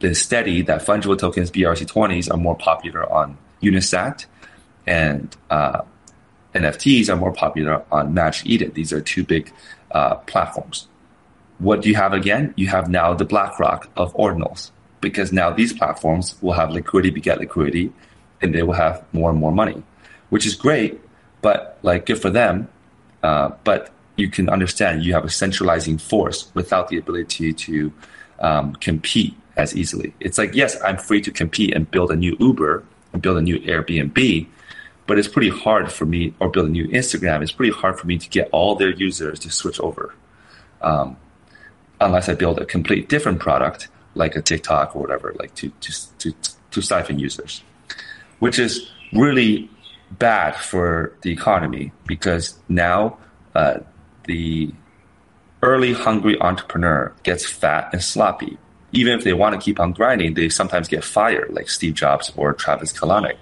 B: been steady that fungible tokens, BRC20s, are more popular on Unisat. And uh, NFTs are more popular on Magic Eden. These are two big uh, platforms. What do you have again? You have now the BlackRock of ordinals because now these platforms will have liquidity beget liquidity and they will have more and more money, which is great, but like good for them. Uh, but you can understand you have a centralizing force without the ability to um, compete as easily. It's like, yes, I'm free to compete and build a new Uber and build a new Airbnb, but it's pretty hard for me, or build a new Instagram, it's pretty hard for me to get all their users to switch over. Um, unless I build a complete different product like a TikTok or whatever, like to, to, to, to siphon users, which is really bad for the economy because now uh, the early hungry entrepreneur gets fat and sloppy. Even if they want to keep on grinding, they sometimes get fired, like Steve Jobs or Travis Kalanick,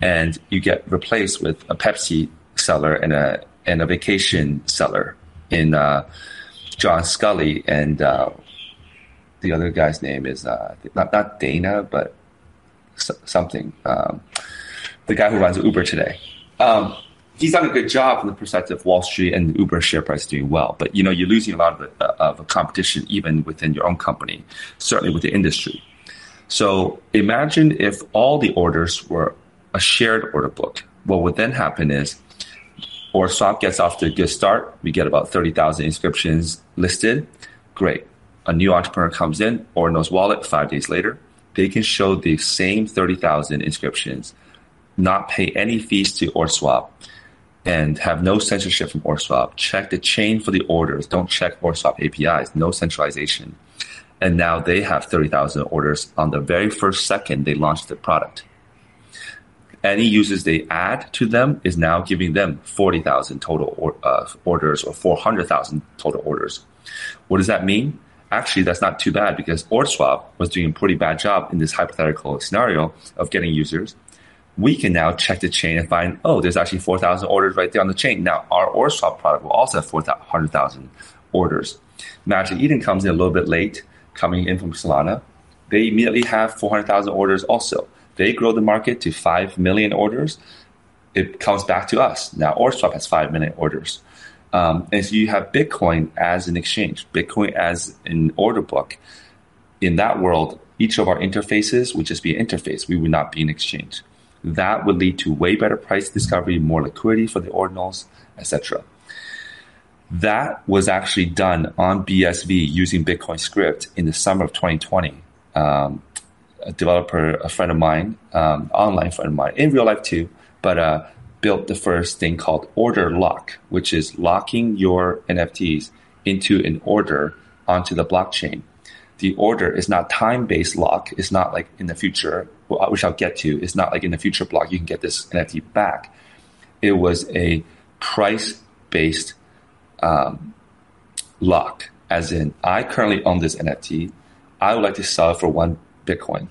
B: and you get replaced with a Pepsi seller and a and a vacation seller in uh, John Sculley and uh, the other guy's name is uh, not not Dana, but something. Um, the guy who runs Uber today. Um, he's done a good job from the perspective of Wall Street and Uber share price doing well. But you know, you're losing a lot of, uh, of competition even within your own company, certainly with the industry. So imagine if all the orders were a shared order book. What would then happen is, OrdSwap gets off to a good start. We get about 30,000 inscriptions listed. Great. A new entrepreneur comes in, Ordinals wallet five days later. They can show the same 30,000 inscriptions, not pay any fees to OrdSwap, and have no censorship from OrdSwap. Check the chain for the orders. Don't check OrdSwap APIs. No centralization. And now they have 30,000 orders on the very first second they launched the product any users they add to them is now giving them 40,000 total or, uh, orders or 400,000 total orders. What does that mean? Actually, that's not too bad because OrdSwap was doing a pretty bad job in this hypothetical scenario of getting users. We can now check the chain and find, oh, there's actually 4,000 orders right there on the chain. Now, our OrdSwap product will also have 400,000 orders. Magic Eden comes in a little bit late, coming in from Solana. They immediately have 400,000 orders also they grow the market to 5 million orders, it comes back to us. Now, OrdSwap has 5 million orders. Um, and so you have Bitcoin as an exchange, Bitcoin as an order book. In that world, each of our interfaces would just be an interface. We would not be an exchange. That would lead to way better price discovery, more liquidity for the ordinals, etc. That was actually done on BSV using Bitcoin script in the summer of 2020. Um, a developer, a friend of mine, um, online friend of mine, in real life too, but uh, built the first thing called order lock, which is locking your NFTs into an order onto the blockchain. The order is not time based lock. It's not like in the future, which I'll get to. It's not like in the future block you can get this NFT back. It was a price based um, lock, as in I currently own this NFT. I would like to sell it for one Bitcoin.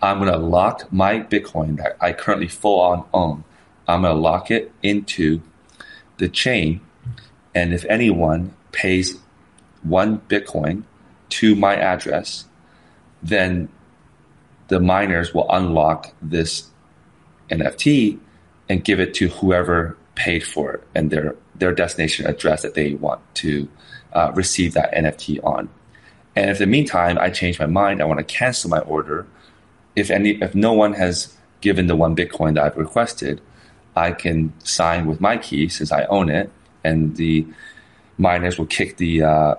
B: I'm going to lock my Bitcoin that I currently full on own. I'm going to lock it into the chain. And if anyone pays one Bitcoin to my address, then the miners will unlock this NFT and give it to whoever paid for it and their, their destination address that they want to uh, receive that NFT on. And if in the meantime I change my mind, I want to cancel my order. If any, if no one has given the one Bitcoin that I've requested, I can sign with my key since I own it, and the miners will kick the uh,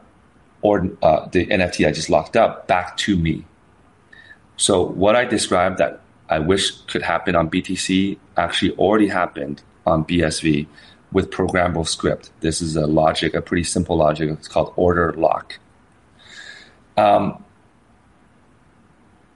B: or uh, the NFT I just locked up back to me. So what I described that I wish could happen on BTC actually already happened on BSV with programmable script. This is a logic, a pretty simple logic. It's called order lock. Um,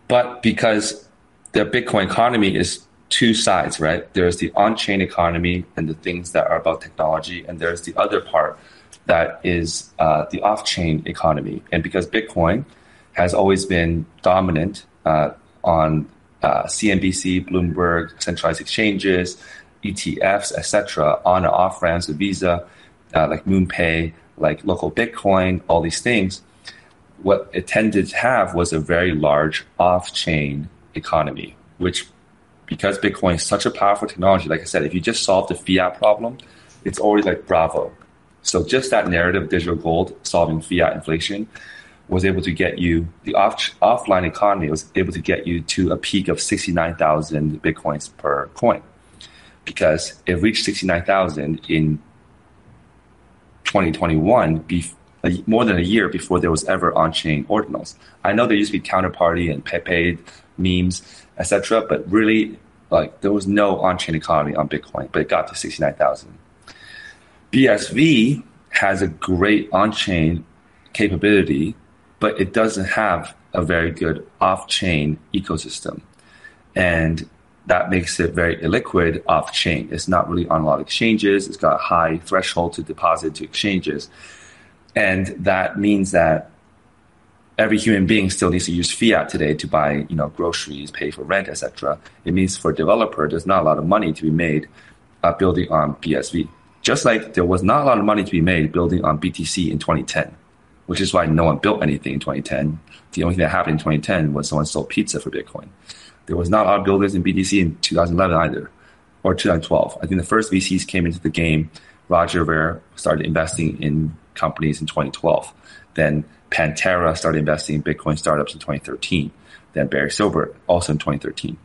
B: but because the Bitcoin economy is two sides, right? There's the on chain economy and the things that are about technology, and there's the other part that is uh, the off chain economy. And because Bitcoin has always been dominant uh, on uh, CNBC, Bloomberg, centralized exchanges, ETFs, etc., on and off ramps of Visa, uh, like MoonPay, like local Bitcoin, all these things what it tended to have was a very large off-chain economy, which because Bitcoin is such a powerful technology, like I said, if you just solve the fiat problem, it's always like bravo. So just that narrative, digital gold solving fiat inflation, was able to get you the off, offline economy was able to get you to a peak of 69,000 bitcoins per coin because it reached 69,000 in 2021 bef- more than a year before there was ever on-chain ordinals. I know there used to be counterparty and paid memes, etc., but really, like there was no on-chain economy on Bitcoin, but it got to 69,000. BSV has a great on-chain capability, but it doesn't have a very good off-chain ecosystem, and that makes it very illiquid off-chain. It's not really on a lot of exchanges. It's got a high threshold to deposit to exchanges and that means that every human being still needs to use fiat today to buy you know groceries pay for rent etc it means for a developer there's not a lot of money to be made uh, building on bsv just like there was not a lot of money to be made building on btc in 2010 which is why no one built anything in 2010 the only thing that happened in 2010 was someone sold pizza for bitcoin. There was not a lot of builders in btc in 2011 either or 2012 i think the first vcs came into the game. Roger ver started investing in companies in 2012. Then Pantera started investing in Bitcoin startups in 2013. Then Barry Silbert also in 2013.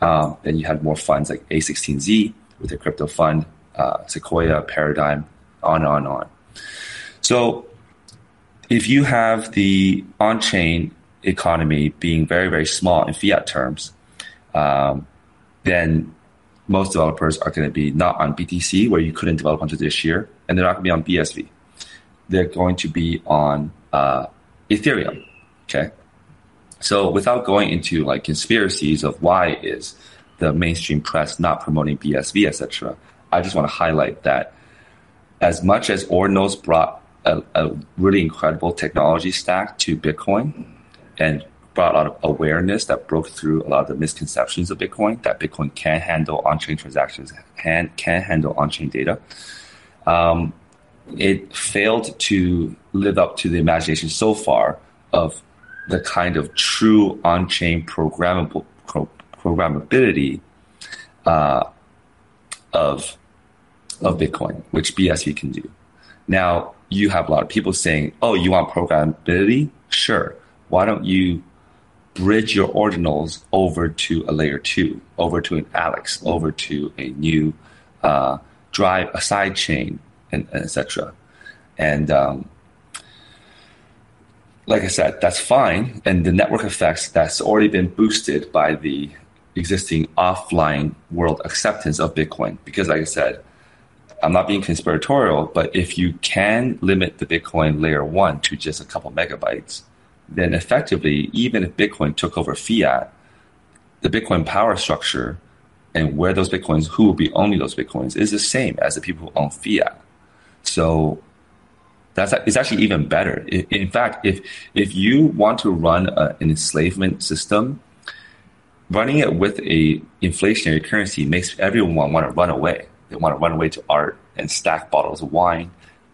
B: Um, then you had more funds like A16Z with a crypto fund, uh, Sequoia, Paradigm, on and on and on. So if you have the on-chain economy being very, very small in fiat terms, um, then most developers are going to be not on BTC, where you couldn't develop until this year, and they're not going to be on BSV they're going to be on uh, Ethereum. Okay. So without going into like conspiracies of why is the mainstream press not promoting BSV, etc., I just want to highlight that as much as Ordinals brought a, a really incredible technology stack to Bitcoin and brought a lot of awareness that broke through a lot of the misconceptions of Bitcoin that Bitcoin can handle on-chain transactions, can can handle on-chain data. Um, it failed to live up to the imagination so far of the kind of true on-chain programmable pro- programmability uh, of of Bitcoin, which BSV can do. Now you have a lot of people saying, "Oh, you want programmability? Sure. Why don't you bridge your ordinals over to a layer two, over to an Alex, over to a new uh, drive, a side chain, and, and etc. And um, like I said, that's fine. And the network effects that's already been boosted by the existing offline world acceptance of Bitcoin. Because, like I said, I'm not being conspiratorial, but if you can limit the Bitcoin layer one to just a couple megabytes, then effectively, even if Bitcoin took over fiat, the Bitcoin power structure and where those Bitcoins, who will be owning those Bitcoins, is the same as the people who own fiat. So that's it's actually even better. In fact, if if you want to run a, an enslavement system, running it with a inflationary currency makes everyone want to run away. They want to run away to art and stack bottles of wine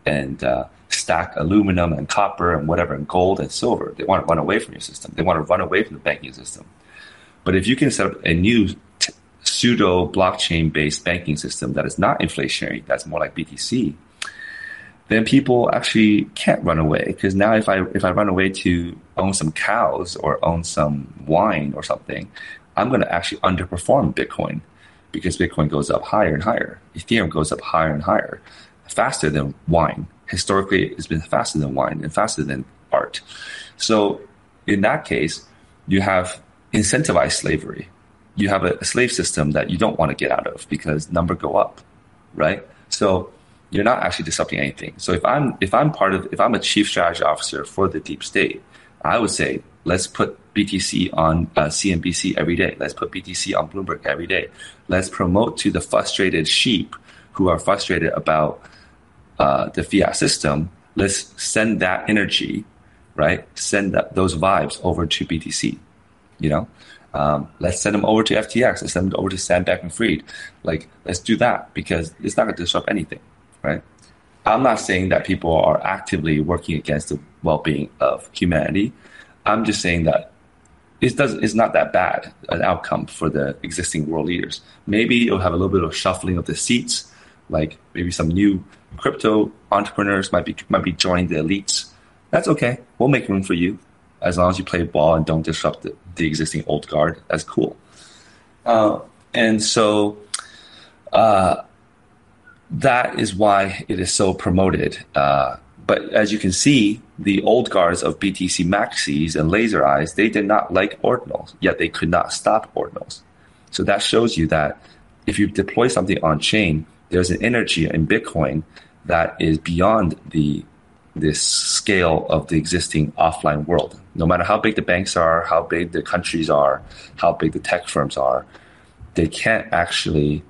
B: and uh, stack aluminum and copper and whatever and gold and silver. They want to run away from your system. They want to run away from the banking system. But if you can set up a new t- pseudo blockchain based banking system that is not inflationary, that's more like BTC then people actually can't run away because now if I if I run away to own some cows or own some wine or something, I'm going to actually underperform Bitcoin because Bitcoin goes up higher and higher. Ethereum goes up higher and higher, faster than wine. Historically, it's been faster than wine and faster than art. So in that case, you have incentivized slavery. You have a, slave system that you don't want to get out of because number go up, right? So you're not actually disrupting anything. So if I'm if I'm part of if I'm a chief strategy officer for the deep state, I would say let's put BTC on uh, CNBC every day. Let's put BTC on Bloomberg every day. Let's promote to the frustrated sheep who are frustrated about uh, the fiat system. Let's send that energy, right? Send that, those vibes over to BTC. You know, um, let's send them over to FTX. Let's send them over to Sam Bankman-Fried. Like, let's do that because it's not going to disrupt anything right? I'm not saying that people are actively working against the well-being of humanity. I'm just saying that it does it's not that bad an outcome for the existing world leaders. Maybe it'll have a little bit of shuffling of the seats, like maybe some new crypto entrepreneurs might be might be joining the elites. That's okay. We'll make room for you as long as you play ball and don't disrupt the, the existing old guard. That's cool. Uh, and so uh, that is why it is so promoted. Uh, but as you can see, the old guards of BTC Maxis and Laser Eyes, they did not like ordinals, yet they could not stop ordinals. So that shows you that if you deploy something on chain, there's an energy in Bitcoin that is beyond the this scale of the existing offline world. No matter how big the banks are, how big the countries are, how big the tech firms are, they can't actually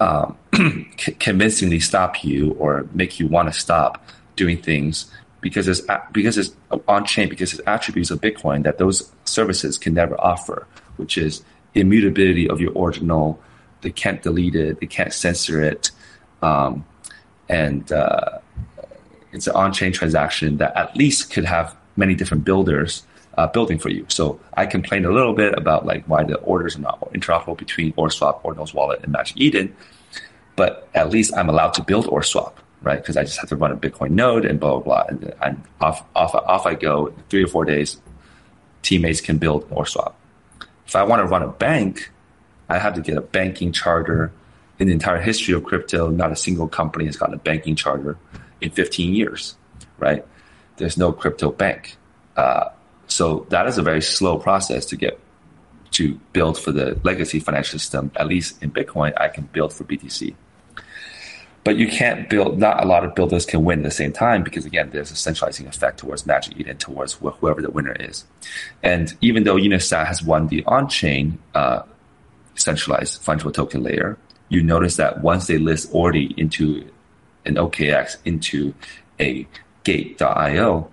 B: um, convincingly stop you or make you want to stop doing things because it's because it's on chain because it's attributes of Bitcoin that those services can never offer, which is immutability of your original. They can't delete it. They can't censor it, um, and uh, it's an on-chain transaction that at least could have many different builders uh, building for you. So I complained a little bit about like why the orders are not interoperable between OrdSwap, Ordinals Wallet, and Magic Eden, but at least I'm allowed to build OrdSwap right? Because I just have to run a Bitcoin node and blah blah blah, and, and off off off I go. Three or four days, teammates can build OrdSwap. If I want to run a bank, I have to get a banking charter. In the entire history of crypto, not a single company has gotten a banking charter in 15 years, right? There's no crypto bank. Uh, so that is a very slow process to get to build for the legacy financial system. At least in Bitcoin, I can build for BTC. But you can't build, not a lot of builders can win at the same time because, again, there's a centralizing effect towards Magic Eden, towards wh- whoever the winner is. And even though Unisat has won the on chain uh, centralized fungible token layer, you notice that once they list Ordi into an OKX, into a gate.io,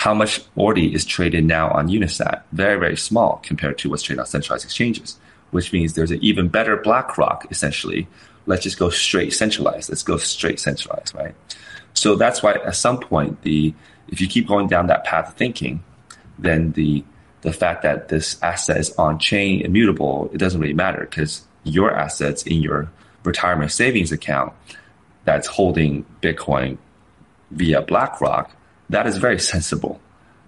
B: how much Ordi is traded now on Unisat? Very, very small compared to what's traded on centralized exchanges, which means there's an even better BlackRock, essentially, let's just go straight centralized. Let's go straight centralized, right? So that's why at some point the if you keep going down that path of thinking, then the the fact that this asset is on chain immutable, it doesn't really matter because your assets in your retirement savings account that's holding Bitcoin via BlackRock, that is very sensible.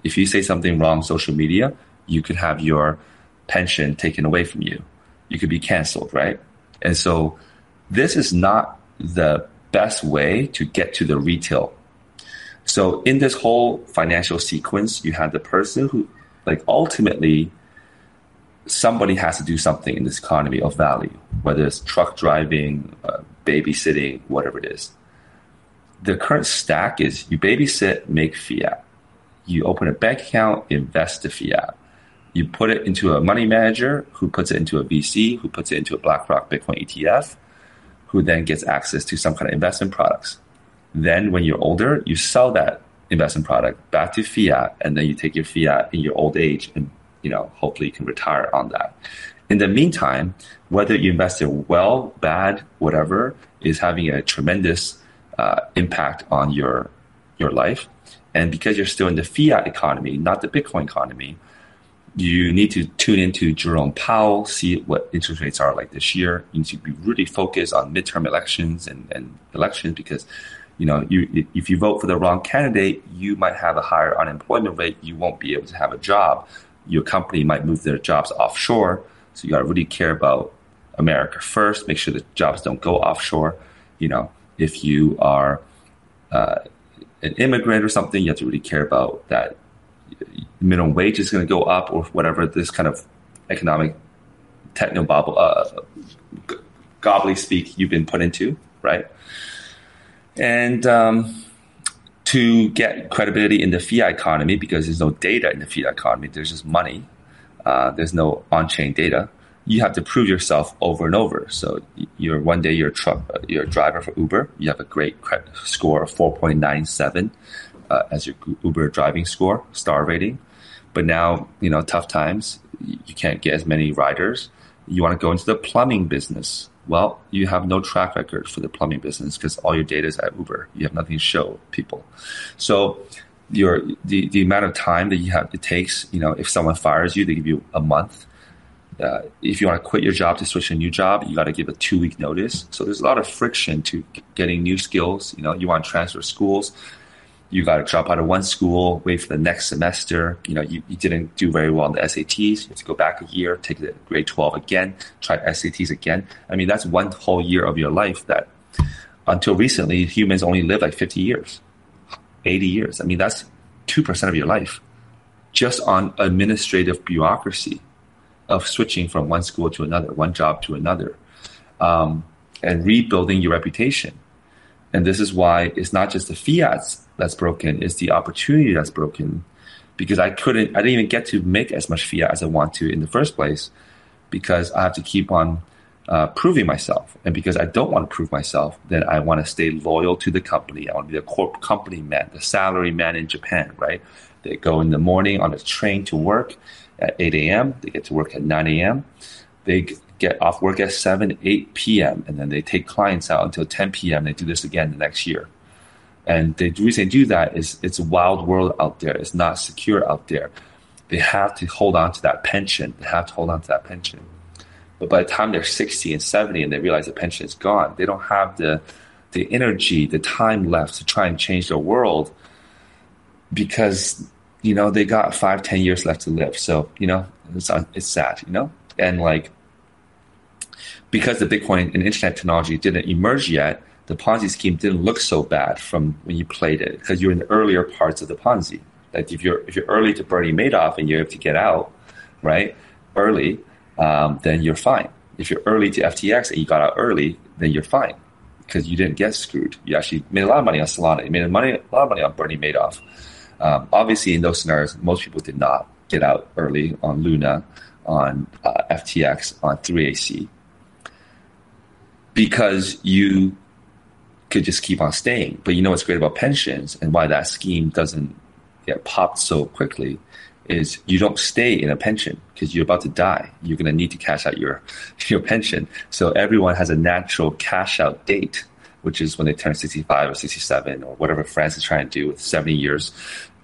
B: If you say something wrong on social media, you could have your pension taken away from you. You could be canceled, right? And so this is not the best way to get to the retail. So in this whole financial sequence, you have the person who, like, ultimately, somebody has to do something in this economy of value, whether it's truck driving, uh, babysitting, whatever it is. The current stack is you babysit, make fiat. You open a bank account, invest the fiat. You put it into a money manager who puts it into a VC, who puts it into a BlackRock Bitcoin ETF who then gets access to some kind of investment products. Then, when you're older, you sell that investment product back to fiat, and then you take your fiat in your old age, and you know hopefully you can retire on that. In the meantime, whether you invest in well, bad, whatever, is having a tremendous uh, impact on your your life. And because you're still in the fiat economy, not the Bitcoin economy, you need to tune into Jerome Powell, see what interest rates are like this year. You need to be really focused on midterm elections and, and elections because, you know, you, if you vote for the wrong candidate, you might have a higher unemployment rate. You won't be able to have a job. Your company might move their jobs offshore. So you got to really care about America first. Make sure the jobs don't go offshore. You know, if you are uh, an immigrant or something, you have to really care about that minimum wage is going to go up or whatever this kind of economic techno bobble, uh, gobbly speak you've been put into, right? And um, to get credibility in the fiat economy, because there's no data in the fiat economy, there's just money. Uh, there's no on-chain data. You have to prove yourself over and over. So you're one day you're a truck, you're a driver for Uber. You have a great score of 4.97 uh, as your Uber driving score, star rating. But now, you know, tough times, you can't get as many riders. You want to go into the plumbing business. Well, you have no track record for the plumbing business because all your data is at Uber. You have nothing to show people. So your the, the amount of time that you have it takes, you know, if someone fires you, they give you a month. Uh, if you want to quit your job to switch to a new job, you got to give a two week notice. So there's a lot of friction to getting new skills. You know, you want to transfer schools you got to drop out of one school, wait for the next semester. You know, you, you didn't do very well on the SATs. You have to go back a year, take the grade 12 again, try SATs again. I mean, that's one whole year of your life that until recently, humans only live like 50 years, 80 years. I mean, that's 2% of your life just on administrative bureaucracy of switching from one school to another, one job to another, um, and rebuilding your reputation. And this is why it's not just the fiats that's broken, it's the opportunity that's broken. Because I couldn't, I didn't even get to make as much fiat as I want to in the first place because I have to keep on uh, proving myself. And because I don't want to prove myself, then I want to stay loyal to the company. I want to be the corp company man, the salary man in Japan, right? They go in the morning on a train to work at 8 a.m. They get to work at 9 a.m. They get off work at 7, 8 p.m. and then they take clients out until 10 p.m. They do this again the next year. And the reason they do that is it's a wild world out there. It's not secure out there. They have to hold on to that pension. They have to hold on to that pension. But by the time they're 60 and 70 and they realize the pension is gone, they don't have the, the energy, the time left to try and change their world because, you know, they got five, ten years left to live. So, you know, it's, it's sad, you know? And like, because the Bitcoin and internet technology didn't emerge yet, the Ponzi scheme didn't look so bad from when you played it because you're in the earlier parts of the Ponzi. Like if you're if you're early to Bernie Madoff and you're able to get out, right, early, um, then you're fine. If you're early to FTX and you got out early, then you're fine because you didn't get screwed. You actually made a lot of money on Solana. You made a money, a lot of money on Bernie Madoff. Um, obviously, in those scenarios, most people did not get out early on Luna, on uh, FTX, on 3AC because you could just keep on staying. But you know what's great about pensions and why that scheme doesn't get popped so quickly is you don't stay in a pension because you're about to die. You're going to need to cash out your your pension. So everyone has a natural cash out date, which is when they turn 65 or 67 or whatever France is trying to do with 70 years,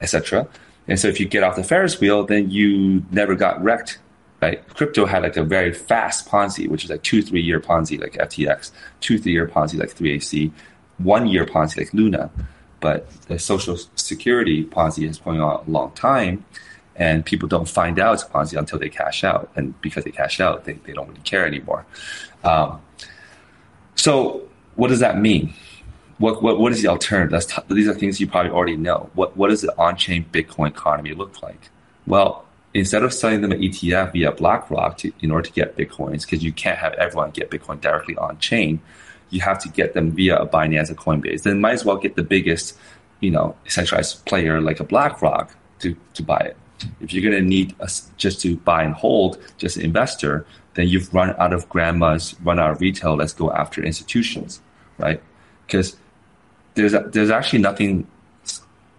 B: etc. And so if you get off the Ferris wheel, then you never got wrecked right? Crypto had like a very fast Ponzi, which is like two, three year Ponzi like FTX, two, three year Ponzi like 3AC, one year Ponzi like Luna. But the social security Ponzi is going on a long time, and people don't find out it's Ponzi until they cash out. And because they cash out, they, they don't really care anymore. Um, so, what does that mean? What, what, what is the alternative? T- these are things you probably already know. What, what does the on chain Bitcoin economy look like? Well, instead of selling them an ETF via BlackRock to, in order to get Bitcoins, because you can't have everyone get Bitcoin directly on chain, you have to get them via a Binance or Coinbase. Then might as well get the biggest, you know, centralized player like a BlackRock to, to buy it. If you're going to need a, just to buy and hold, just an investor, then you've run out of grandmas, run out of retail. Let's go after institutions, right? Because there's there's actually nothing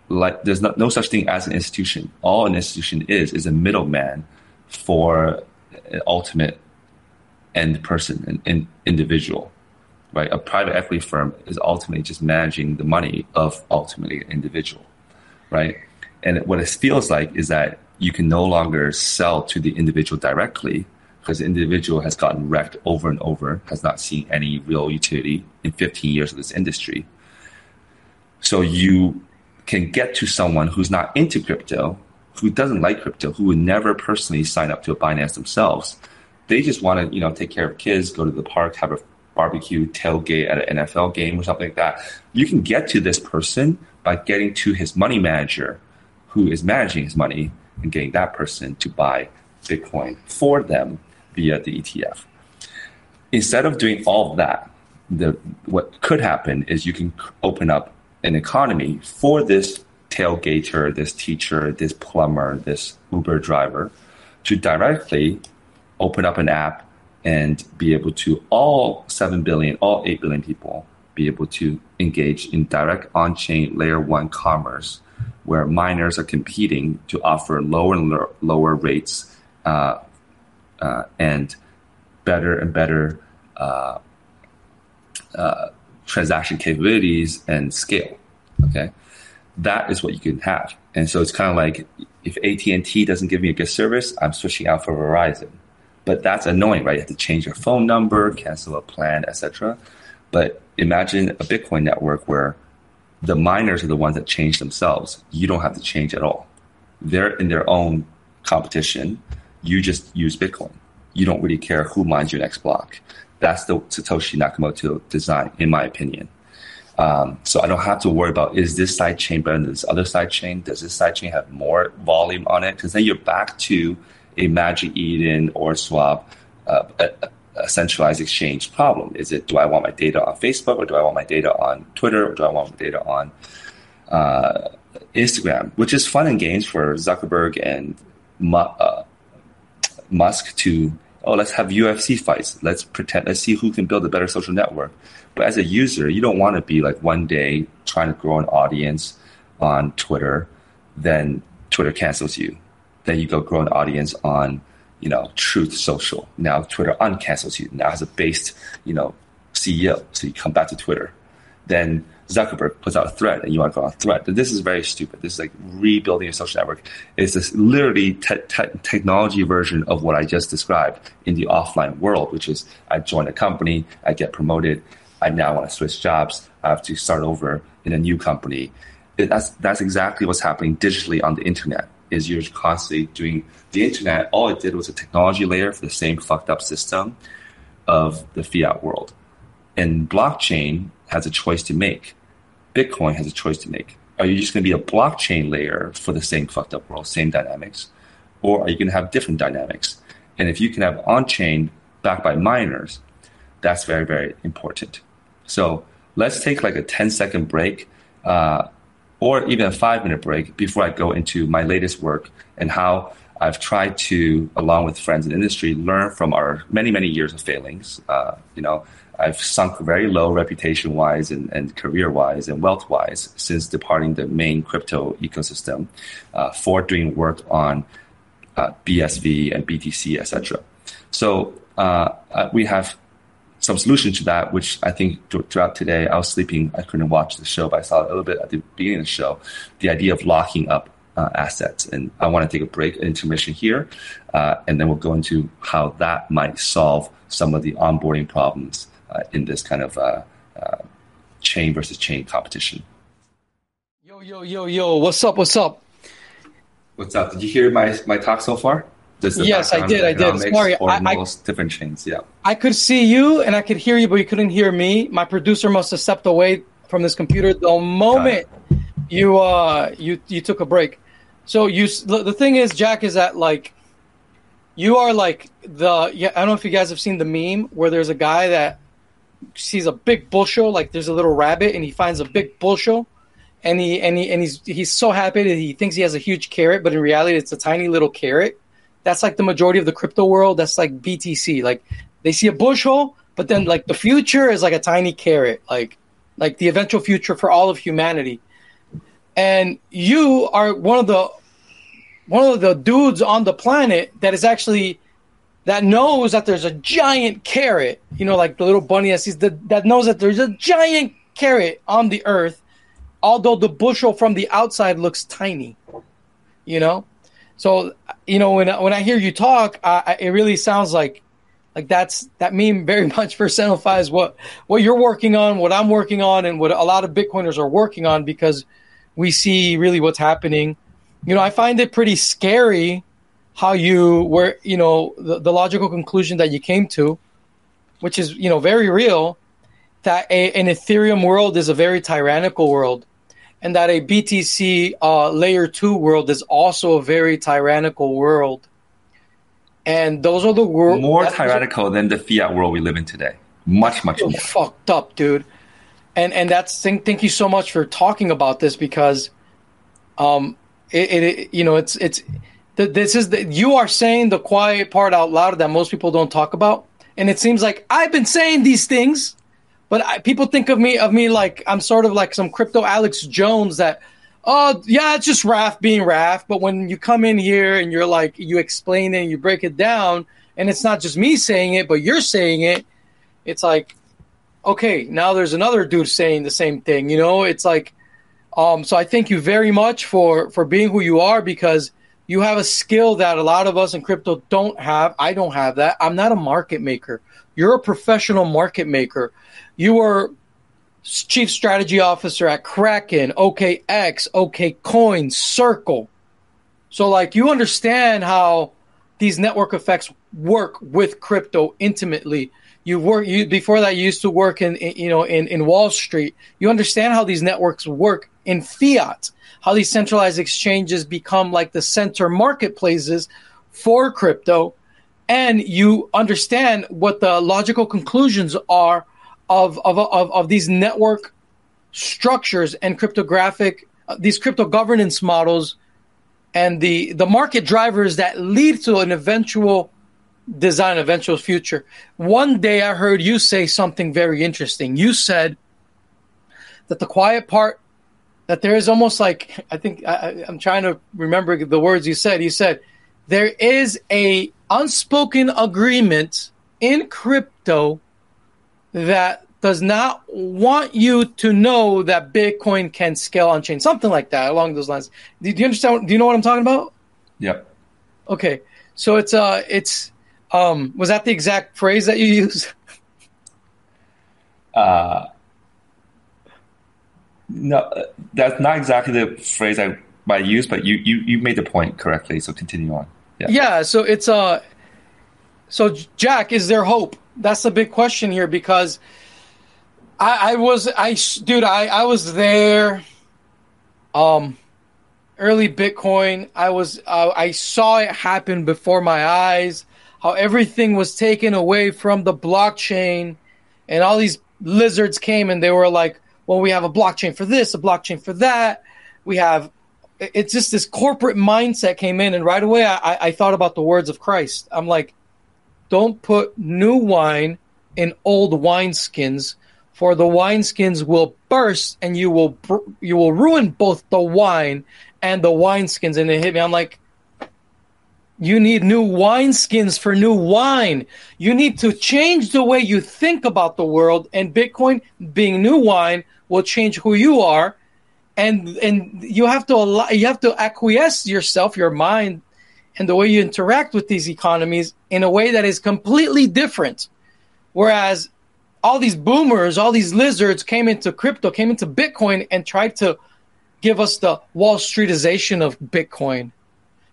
B: like there's no, no such thing as an institution. All an institution is is a middleman for an ultimate end person, an, an individual. Right? A private equity firm is ultimately just managing the money of ultimately an individual. Right? And what it feels like is that you can no longer sell to the individual directly because the individual has gotten wrecked over and over, has not seen any real utility in 15 years of this industry. So you can get to someone who's not into crypto, who doesn't like crypto, who would never personally sign up to a Binance themselves. They just want to, you know, take care of kids, go to the park, have a barbecue, tailgate at an NFL game or something like that. You can get to this person by getting to his money manager who is managing his money and getting that person to buy Bitcoin for them via the ETF. Instead of doing all of that, the, what could happen is you can open up an economy for this tailgater, this teacher, this plumber, this Uber driver to directly open up an app and be able to all 7 billion, all 8 billion people be able to engage in direct on chain layer one commerce where miners are competing to offer lower and lower rates uh, uh, and better and better uh, uh, transaction capabilities and scale. Okay, that is what you can have. And so it's kind of like if AT and T doesn't give me a good service, I'm switching out for Verizon. But that's annoying, right? You have to change your phone number, cancel a plan, etc. But imagine a Bitcoin network where the miners are the ones that change themselves. You don't have to change at all. They're in their own competition. You just use Bitcoin. You don't really care who mines your next block. That's the Satoshi Nakamoto design, in my opinion. Um, so I don't have to worry about is this side chain better than this other side chain? Does this side chain have more volume on it? Because then you're back to a Magic Eden OrdSwap, uh, a, a, centralized exchange problem. Is it do I want my data on Facebook or do I want my data on Twitter or do I want my data on uh, Instagram? Which is fun and games for Zuckerberg and uh, Musk to oh let's have UFC fights. Let's pretend. Let's see who can build a better social network. But as a user, you don't want to be like one day trying to grow an audience on Twitter, then Twitter cancels you. Then you go grow an audience on, you know, Truth Social. Now Twitter uncancels you. Now has a based, you know, CEO. So you come back to Twitter. Then Zuckerberg puts out a thread and you want to go on thread. This is very stupid. This is like rebuilding a social network. It's this literally te- te- technology version of what I just described in the offline world, which is I join a company, I get promoted, I now want to switch jobs. I have to start over in a new company. It, that's that's exactly what's happening digitally on the internet. Is you're constantly doing the internet. All it did was a technology layer for the same fucked up system of the fiat world. And blockchain has a choice to make. Bitcoin has a choice to make. Are you just going to be a blockchain layer for the same fucked up world, same dynamics, or are you going to have different dynamics? And if you can have on chain backed by miners, that's very very important. So let's take like a 10 second break uh, or even a five minute break before I go into my latest work and how I've tried to, along with friends in industry, learn from our many, many years of failings. Uh, you know, I've sunk very low reputation wise and, and career wise and wealth wise since departing the main crypto ecosystem uh, for doing work on uh, BSV and BTC, etc. So uh, uh, we have some solution to that, which I think throughout today, I was sleeping, I couldn't watch the show, but I saw a little bit at the beginning of the show, the idea of locking up uh, assets. And I want to take a break, intermission here, uh, and then we'll go into how that might solve some of the onboarding problems in this kind of uh, uh, chain versus chain competition.
A: Yo, yo, yo, yo, what's up? What's up?
B: What's up? Did you hear my, my talk so far?
A: yes, I did. I did. Sorry,
B: I, most I, different chains. Yeah.
A: I could see you and I could hear you, but you couldn't hear me. My producer must have stepped away from this computer the moment you uh you you took a break. So you the thing is, Jack, is that like you are like the yeah. I don't know if you guys have seen the meme where there's a guy that sees a big bushel, like there's a little rabbit, and he finds a big bushel, and he and he and he's he's so happy that he thinks he has a huge carrot, but in reality, it's a tiny little carrot that's like the majority of the crypto world. That's like BTC. Like they see a bushel, but then like the future is like a tiny carrot, like like the eventual future for all of humanity. And you are one of the one of the dudes on the planet that is actually that knows that there's a giant carrot, you know, like the little bunny that sees the, that knows that there's a giant carrot on the earth, although the bushel from the outside looks tiny, you know. So you know when when I hear you talk, I, it really sounds like like that's that meme very much personifies what what you're working on, what I'm working on, and what a lot of Bitcoiners are working on because we see really what's happening. You know, I find it pretty scary how you were, you know, the, the logical conclusion that you came to, which is you know very real, that a, an Ethereum world is a very tyrannical world and that a BTC uh, layer two world is also a very tyrannical world. And those are the world
B: more tyrannical than the fiat world we live in today. Much, much more
A: fucked up, dude. And and that's thank, thank you so much for talking about this because, um, it, it you know it's it's this is the, you are saying the quiet part out loud that most people don't talk about, and it seems like I've been saying these things but I, people think of me of me like I'm sort of like some crypto Alex Jones that oh yeah it's just Raph being Raph. But when you come in here and you're like you explain it and you break it down and it's not just me saying it but you're saying it, it's like okay, now there's another dude saying the same thing. You know, it's like, um, so I thank you very much for for being who you are because you have a skill that a lot of us in crypto don't have. I don't have that. I'm not a market maker. You're a professional market maker. You are chief strategy officer at Kraken, OKX, OK Coin, Circle. So like you understand how these network effects work with crypto intimately. You work you before that you used to work in, in you know in, in Wall Street. You understand how these networks work in fiat, how these centralized exchanges become like the center marketplaces for crypto, and you understand what the logical conclusions are of of of, of these network structures and cryptographic uh, these crypto governance models and the the market drivers that lead to an eventual design eventual future. One day i heard you say something very interesting. You said that the quiet part that there is almost like i think I, i'm trying to remember the words you said you said there is a unspoken agreement in crypto that does not want you to know that Bitcoin can scale on chain, something like that along those lines. Do, do you understand? Do you know what I'm talking about?
B: Yep.
A: Okay, so it's uh, it's um, was that the exact phrase that you used?
B: Uh, no, that's not exactly the phrase I I used, but you you you made the point correctly. So continue on.
A: Yeah. Yeah. So it's uh, so Jack, is there hope? That's the big question here because I, I was I dude I I was there. Um, early Bitcoin. I was uh, I saw it happen before my eyes. How everything was taken away from the blockchain, and all these lizards came and they were like, "Well, we have a blockchain for this, a blockchain for that. We have." It's just this corporate mindset came in, and right away I, I thought about the words of Christ. I'm like, "Don't put new wine in old wineskins." for the wineskins will burst and you will you will ruin both the wine and the wineskins and it hit me i'm like you need new wineskins for new wine you need to change the way you think about the world and bitcoin being new wine will change who you are and and you have to allow, you have to acquiesce yourself your mind and the way you interact with these economies in a way that is completely different whereas all these boomers, all these lizards came into crypto, came into Bitcoin, and tried to give us the Wall Streetization of Bitcoin.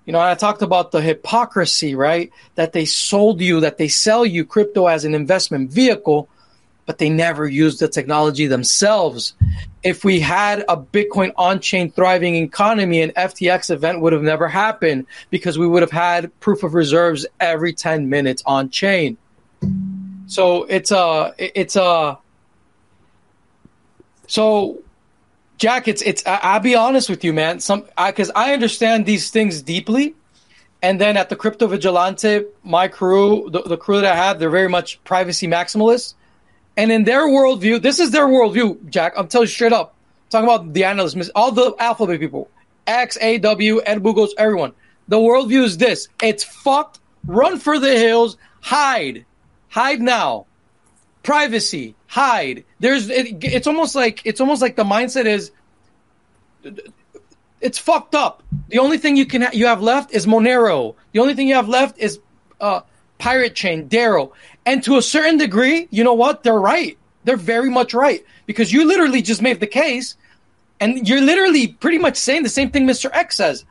A: You know, I talked about the hypocrisy, right? That they sold you, that they sell you crypto as an investment vehicle, but they never used the technology themselves. If we had a Bitcoin on chain thriving economy, an FTX event would have never happened because we would have had proof of reserves every 10 minutes on chain. So it's a it's a so Jack, it's it's I'll be honest with you, man. Some I, because I, I, understand these things deeply, and then at the Crypto Vigilante, my crew, the, the crew that I have, they're very much privacy maximalists, and in their worldview, this is their worldview, Jack. I'm telling you straight up. Talking about the analysts, all the alphabet people, X, A, W, Ed Bugos, everyone. The worldview is this: it's fucked. Run for the hills. Hide hide now privacy hide there's it, it's almost like it's almost like the mindset is it's fucked up the only thing you can ha- you have left is monero the only thing you have left is uh pirate chain Dero and to a certain degree you know what they're right they're very much right because you literally just made the case and you're literally pretty much saying the same thing mr x says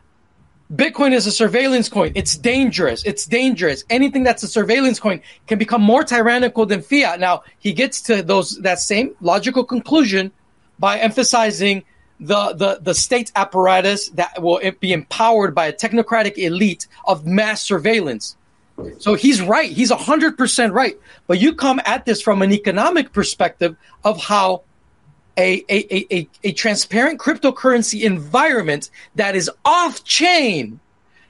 A: Bitcoin is a surveillance coin. It's dangerous. It's dangerous. Anything that's a surveillance coin can become more tyrannical than fiat. Now, he gets to those that same logical conclusion by emphasizing the the the state apparatus that will be empowered by a technocratic elite of mass surveillance. So he's right. He's 100% right. But you come at this from an economic perspective of how a, a, a, a, transparent cryptocurrency environment that is off chain,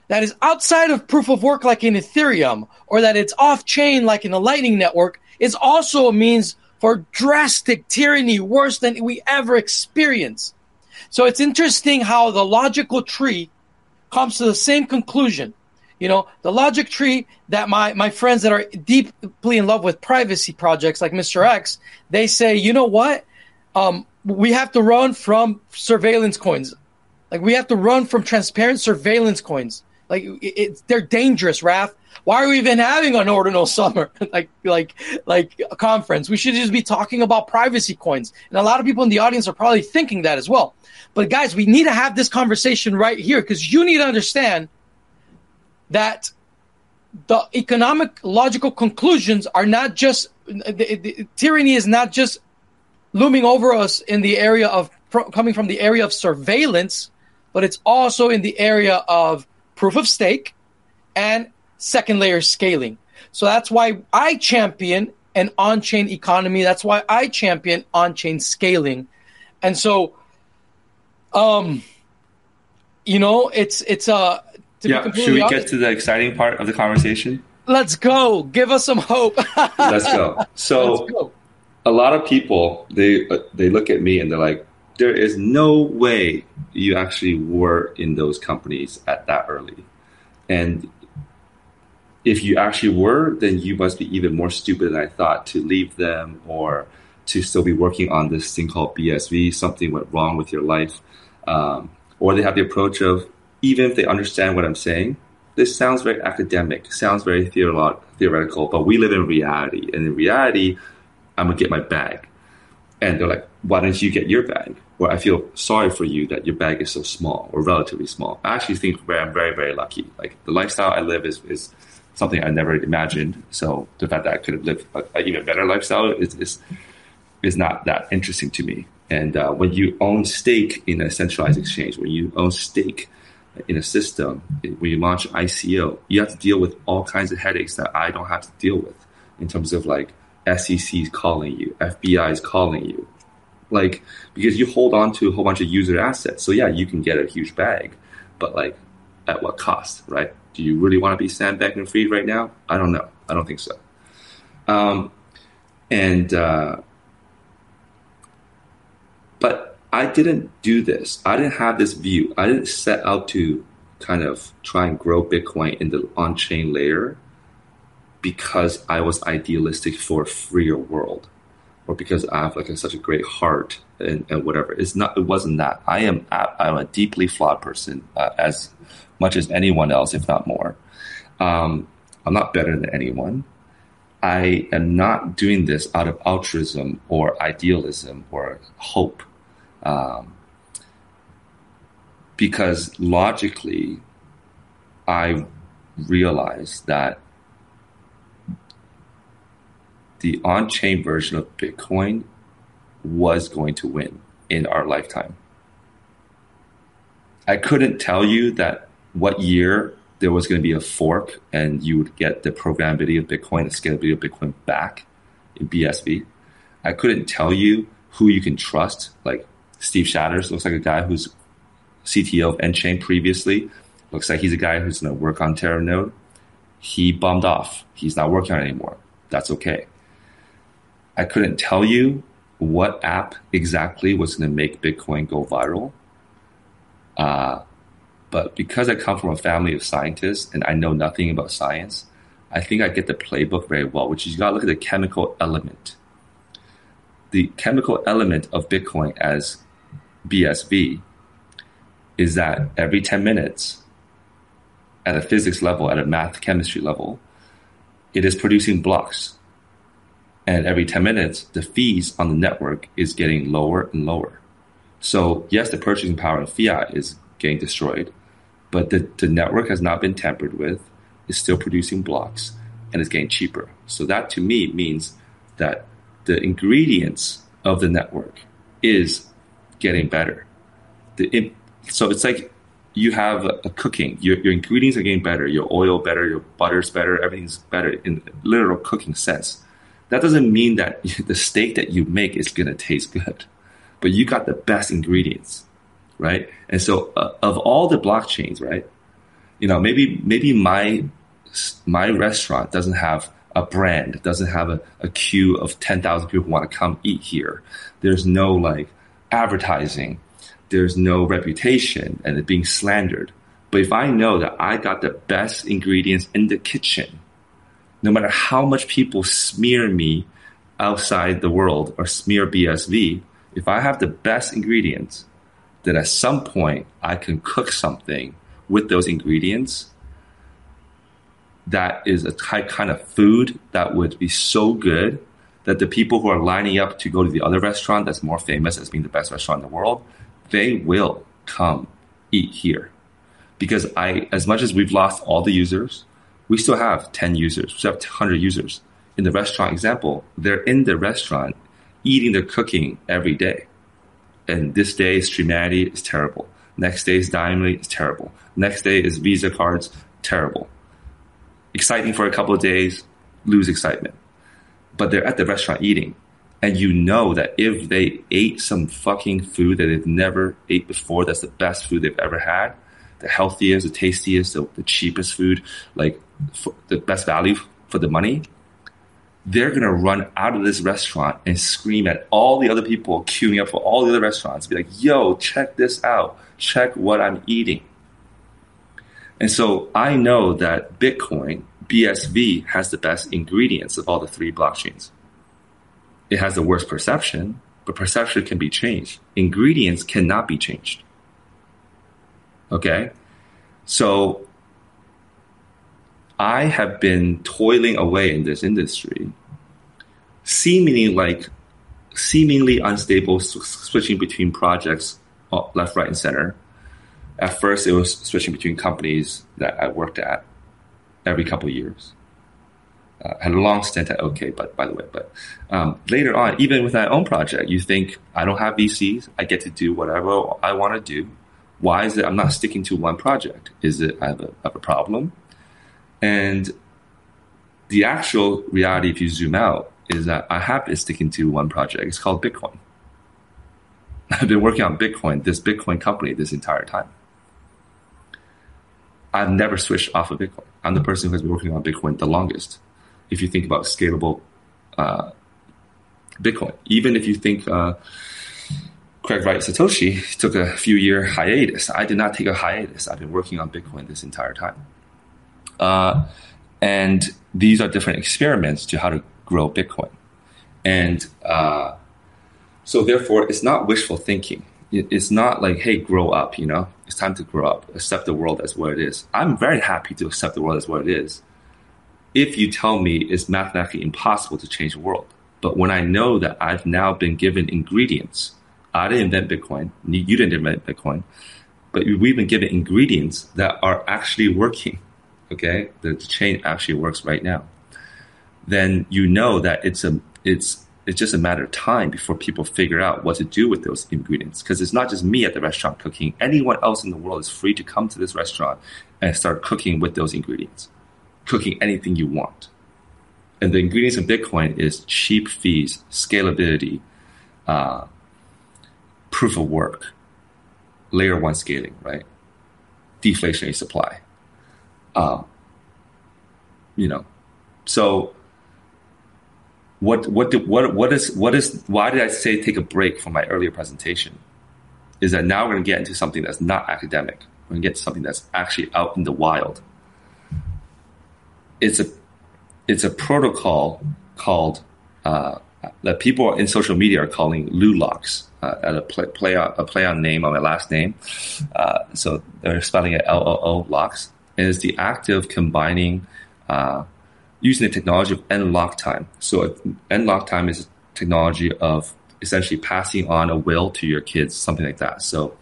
A: that is outside of proof of work like in Ethereum, or that it's off chain like in a Lightning Network, is also a means for drastic tyranny worse than we ever experienced. So it's interesting how the logical tree comes to the same conclusion. You know, the logic tree that my, my friends that are deeply in love with privacy projects like Mr. X, they say, you know what? Um, we have to run from surveillance coins. Like we have to run from transparent surveillance coins. Like it, it, they're dangerous, Raf. Why are we even having an ordinal summer like like like a conference? We should just be talking about privacy coins. And a lot of people in the audience are probably thinking that as well. But guys, we need to have this conversation right here because you need to understand that the economic logical conclusions are not just the, the, tyranny is not just looming over us in the area of coming from the area of surveillance, but it's also in the area of proof of stake and second layer scaling. So that's why I champion an on chain economy. That's why I champion on chain scaling. And so, um, you know, it's, it's, uh,
B: yeah. Should we honest, get to the exciting part of the conversation?
A: Let's go. Give us some hope.
B: Let's go. So, Let's go. a lot of people they uh, they look at me and they're like, "There is no way you actually were in those companies at that early," and if you actually were, then you must be even more stupid than I thought to leave them or to still be working on this thing called BSV. Something went wrong with your life. Um, or they have the approach of, even if they understand what I'm saying, this sounds very academic, sounds very theolo- theoretical, but we live in reality. And in reality, I'm going to get my bag. And they're like, why don't you get your bag? Or I feel sorry for you that your bag is so small or relatively small. I actually think I'm very, very lucky. Like the lifestyle I live is, is something I never imagined. So the fact that I could have lived an even better lifestyle is, is, is not that interesting to me. And uh, when you own stake in a centralized exchange, when you own stake in a system, when you launch ICO, you have to deal with all kinds of headaches that I don't have to deal with in terms of like SEC is calling you, FBI is calling you, like because you hold on to a whole bunch of user assets. So yeah, you can get a huge bag, but like at what cost, right? Do you really want to be Sam Bankman-Fried right now? I don't know. I don't think so. Um, and uh, but I didn't do this. I didn't have this view. I didn't set out to kind of try and grow Bitcoin in the on-chain layer because I was idealistic for a freer world or because I have like a, such a great heart and, and, whatever. It's not. It wasn't that. I am. I'm a deeply flawed person, uh, as much as anyone else, if not more. Um, I'm not better than anyone. I am not doing this out of altruism or idealism or hope. Um, because logically, I realized that the on chain version of Bitcoin was going to win in our lifetime. I couldn't tell you that what year there was going to be a fork and you would get the programmability of Bitcoin, the scalability of Bitcoin back in BSV. I couldn't tell you who you can trust. Like Steve Shadders looks like a guy who's CTO of nChain previously. Looks like he's a guy who's going to work on Teranode. He bummed off. He's not working on it anymore. That's okay. I couldn't tell you what app exactly was going to make Bitcoin go viral. Uh, but because I come from a family of scientists and I know nothing about science, I think I get the playbook very well, which is you got to look at the chemical element. The chemical element of Bitcoin as BSV is that every 10 minutes, at a physics level, at a math chemistry level, it is producing blocks. And every 10 minutes, the fees on the network is getting lower and lower. So, yes, the purchasing power of fiat is getting destroyed, but the, the network has not been tampered with, is still producing blocks, and is getting cheaper. So that to me means that the ingredients of the network is getting better. The, so it's like you have a, a cooking. Your, your ingredients are getting better. Your oil better. Your butter's better. Everything's better in literal cooking sense. That doesn't mean that the steak that you make is to taste good, but you got the best ingredients right? And so, uh, of all the blockchains, right? You know, maybe maybe my my restaurant doesn't have a brand, doesn't have a, a queue of ten thousand people who want to come eat here. There's no like advertising. There's no reputation and it being slandered. But if I know that I got the best ingredients in the kitchen, no matter how much people smear me outside the world or smear BSV, if I have the best ingredients, then at some point I can cook something with those ingredients that is a type kind of food that would be so good that the people who are lining up to go to the other restaurant that's more famous as being the best restaurant in the world, they will come eat here. Because I, as much as we've lost all the users, we still have 10 users, we still have 100 users. In the restaurant example, they're in the restaurant eating their cooking every day. And this day, Streamanity is terrible. Next day is Dynamite is terrible. Next day is Visa cards, terrible. Exciting for a couple of days, lose excitement but they're at the restaurant eating. And you know that if they ate some fucking food that they've never ate before, that's the best food they've ever had, the healthiest, the tastiest, the, the cheapest food, like the best value for the money, they're gonna run out of this restaurant and scream at all the other people queuing up for all the other restaurants, be like, yo, check this out. Check what I'm eating. And so I know that Bitcoin BSV has the best ingredients of all the three blockchains. It has the worst perception, but perception can be changed. Ingredients cannot be changed. Okay? So I have been toiling away in this industry, seemingly like seemingly unstable, switching between projects uh, left, right, and center. At first, it was switching between companies that I worked at every couple of years. Uh, had a long stint at OK, but by the way, but um, later on, even with my own project, you think I don't have VCs, I get to do whatever I want to do. Why is it I'm not sticking to one project? Is it I have a, I have a problem? And the actual reality, if you zoom out, is that I have been sticking to one project. It's called Bitcoin. I've been working on Bitcoin, this Bitcoin company, this entire time. I've never switched off of Bitcoin. I'm the person who has been working on Bitcoin the longest. If you think about scalable uh, Bitcoin, even if you think uh, Craig Wright Satoshi took a few year hiatus, I did not take a hiatus. I've been working on Bitcoin this entire time. Uh, and these are different experiments to how to grow Bitcoin. And uh, so, therefore, it's not wishful thinking it's not like, hey, grow up, you know, it's time to grow up, accept the world as what it is. I'm very happy to accept the world as what it is. If you tell me it's mathematically impossible to change the world, but when I know that I've now been given ingredients, I didn't invent Bitcoin, you didn't invent Bitcoin, but we've been given ingredients that are actually working, okay? The chain actually works right now. Then you know that it's a, it's it's just a matter of time before people figure out what to do with those ingredients. Because it's not just me at the restaurant cooking. Anyone else in the world is free to come to this restaurant and start cooking with those ingredients, cooking anything you want. And the ingredients of Bitcoin is cheap fees, scalability, uh, proof of work, layer one scaling, right? Deflationary supply. Um, you know, so what what do, what what is what is why did I say take a break from my earlier presentation? Is that now we're going to get into something that's not academic. We're going to get something that's actually out in the wild. It's a it's a protocol called uh, that people in social media are calling LooLocks, uh, at a play, play on, a play on name on my last name. Uh, so they're spelling it L O O locks, and it's the act of combining uh, using the technology of nLockTime. So nLockTime is a technology of essentially passing on a will to your kids, something like that. So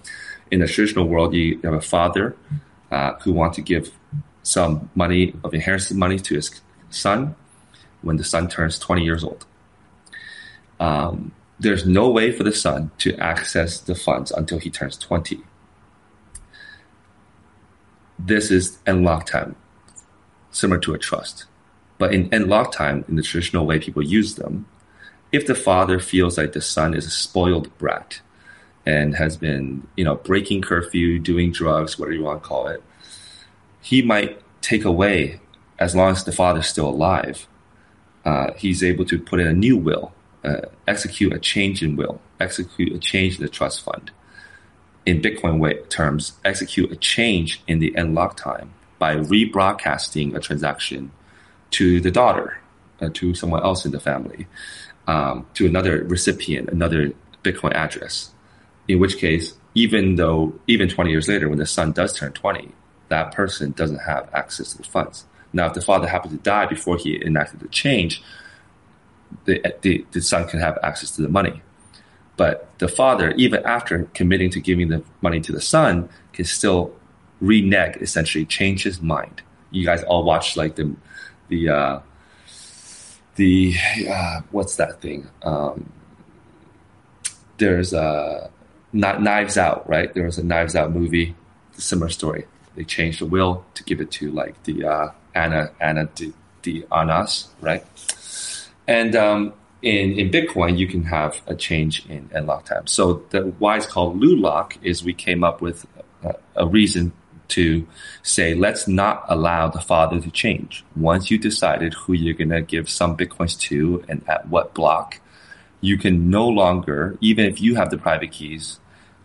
B: in the traditional world, you have a father uh, who wants to give some money of inheritance money to his son when the son turns 20 years old. Um, there's no way for the son to access the funds until he turns 20. This is nLockTime, similar to a trust. But in nLockTime, in the traditional way people use them, if the father feels like the son is a spoiled brat and has been, you know, breaking curfew, doing drugs, whatever you want to call it, he might take away, as long as the father's still alive, uh, he's able to put in a new will, uh, execute a change in will, execute a change in the trust fund. in Bitcoin way terms, execute a change in the nLockTime by rebroadcasting a transaction to the daughter, uh, to someone else in the family, um, to another recipient, another Bitcoin address. In which case, even though even 20 years later, when the son does turn 20, that person doesn't have access to the funds. Now, if the father happened to die before he enacted the change, the, the, the son can have access to the money. But the father, even after committing to giving the money to the son, can still renege, essentially change his mind. You guys all watch like the the uh, the uh, what's that thing? Um, there's a Knives Out, right? There was a Knives Out movie, similar story. They changed the will to give it to like the uh, Ana Ana de, de Armas, right? And um, in, in Bitcoin, you can have a change in, in lock time. So the why it's called LULOCK is we came up with a, a reason to say, let's not allow the father to change. Once you decided who you're going to give some Bitcoins to and at what block, you can no longer, even if you have the private keys,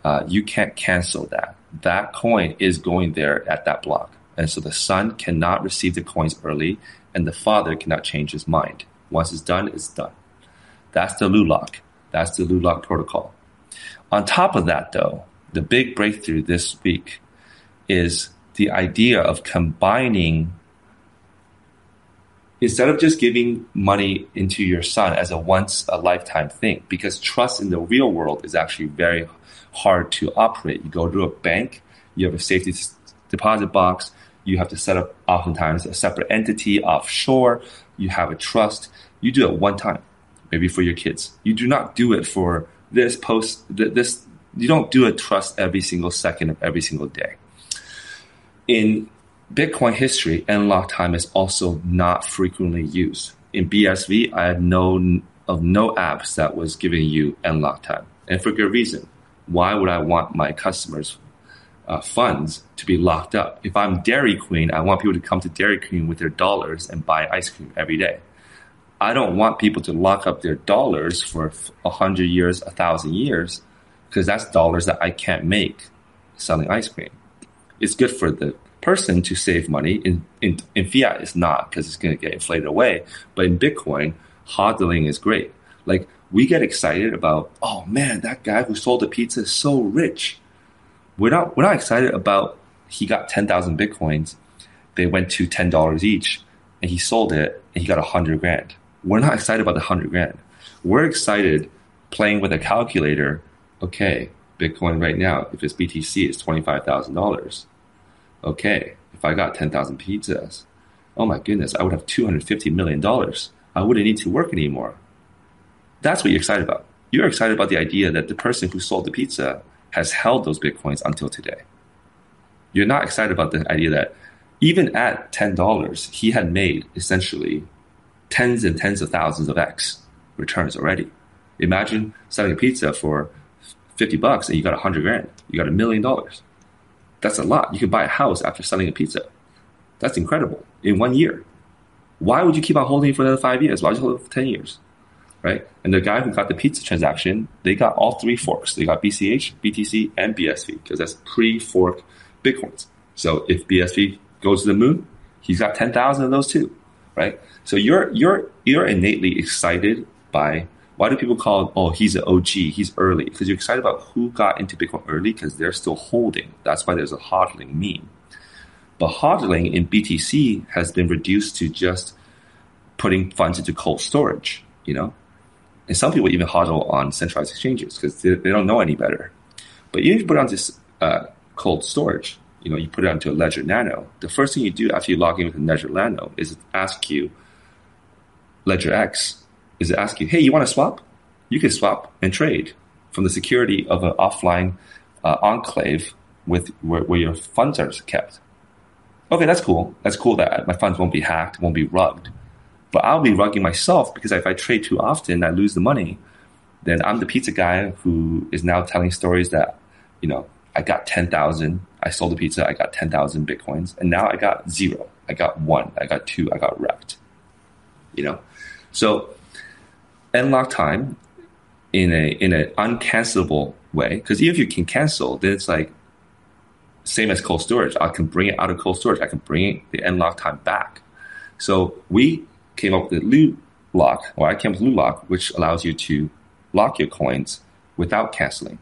B: uh, you can't cancel that. That coin is going there at that block. And so the son cannot receive the coins early and the father cannot change his mind. Once it's done, it's done. That's the LULOCK. That's the LULOCK protocol. On top of that, though, the big breakthrough this week is the idea of combining instead of just giving money into your son as a once a lifetime thing because trust in the real world is actually very hard to operate you go to a bank you have a safety deposit box you have to set up oftentimes a separate entity offshore you have a trust you do it one time maybe for your kids. You do not do it for this post, this, you don't do a trust every single second of every single day. In Bitcoin history, nLockTime is also not frequently used. In BSV, I have known of no apps that was giving you nLockTime. And for good reason. Why would I want my customers' uh, funds to be locked up? If I'm Dairy Queen, I want people to come to Dairy Queen with their dollars and buy ice cream every day. I don't want people to lock up their dollars for a hundred years, a thousand years, because that's dollars that I can't make selling ice cream. It's good for the person to save money. In in, in fiat, it's not because it's going to get inflated away. But in Bitcoin, hodling is great. Like we get excited about, oh man, that guy who sold the pizza is so rich. We're not we're not excited about he got ten thousand bitcoins. They went to ten dollars each, and he sold it, and he got a hundred grand we're not excited about the hundred grand. We're excited playing with a calculator. Okay, Bitcoin right now, if it's BTC, it's twenty five thousand dollars. Okay, if I got ten thousand pizzas, oh my goodness, I would have two hundred fifty million dollars. I wouldn't need to work anymore. That's what you're excited about. You're excited about the idea that the person who sold the pizza has held those bitcoins until today. You're not excited about the idea that even at ten dollars, he had made essentially tens and tens of thousands of X returns already. Imagine selling a pizza for 50 bucks and you got a hundred grand. You got a million dollars. That's a lot. You can buy a house after selling a pizza. That's incredible in one year. Why would you keep on holding it for another five years? Why would you hold it for 10 years? Right? And the guy who got the pizza transaction, they got all three forks. They got BCH, BTC, and BSV because that's pre fork Bitcoins. So if BSV goes to the moon, he's got 10,000 of those too right? So you're you're you're innately excited by why do people call it, oh he's an OG he's early because you're excited about who got into Bitcoin early because they're still holding. That's why there's a hodling meme. But hodling in BTC has been reduced to just putting funds into cold storage, you know. And some people even hodl on centralized exchanges because they, they, don't know any better. But you put it onto uh, cold storage, you know, you put it onto a Ledger Nano. The first thing you do after you log in with a Ledger Nano is ask you, Ledger X, is it ask you, hey, you want to swap? You can swap and trade from the security of an offline uh, enclave with where, where, your funds are kept. Okay, that's cool. That's cool that my funds won't be hacked, won't be rugged. But I'll be rugging myself because if I trade too often, I lose the money. Then I'm the pizza guy who is now telling stories that, you know, I got 10,000. I sold the pizza. I got 10,000 Bitcoins. And now I got zero. I got one. I got two. I got wrecked. You know? So nLockTime in a, in an uncancelable way because even if you can cancel, then it's like same as cold storage. I can bring it out of cold storage. I can bring the nLockTime back. So we came up with loot lock, or I came up with loot lock, which allows you to lock your coins without canceling.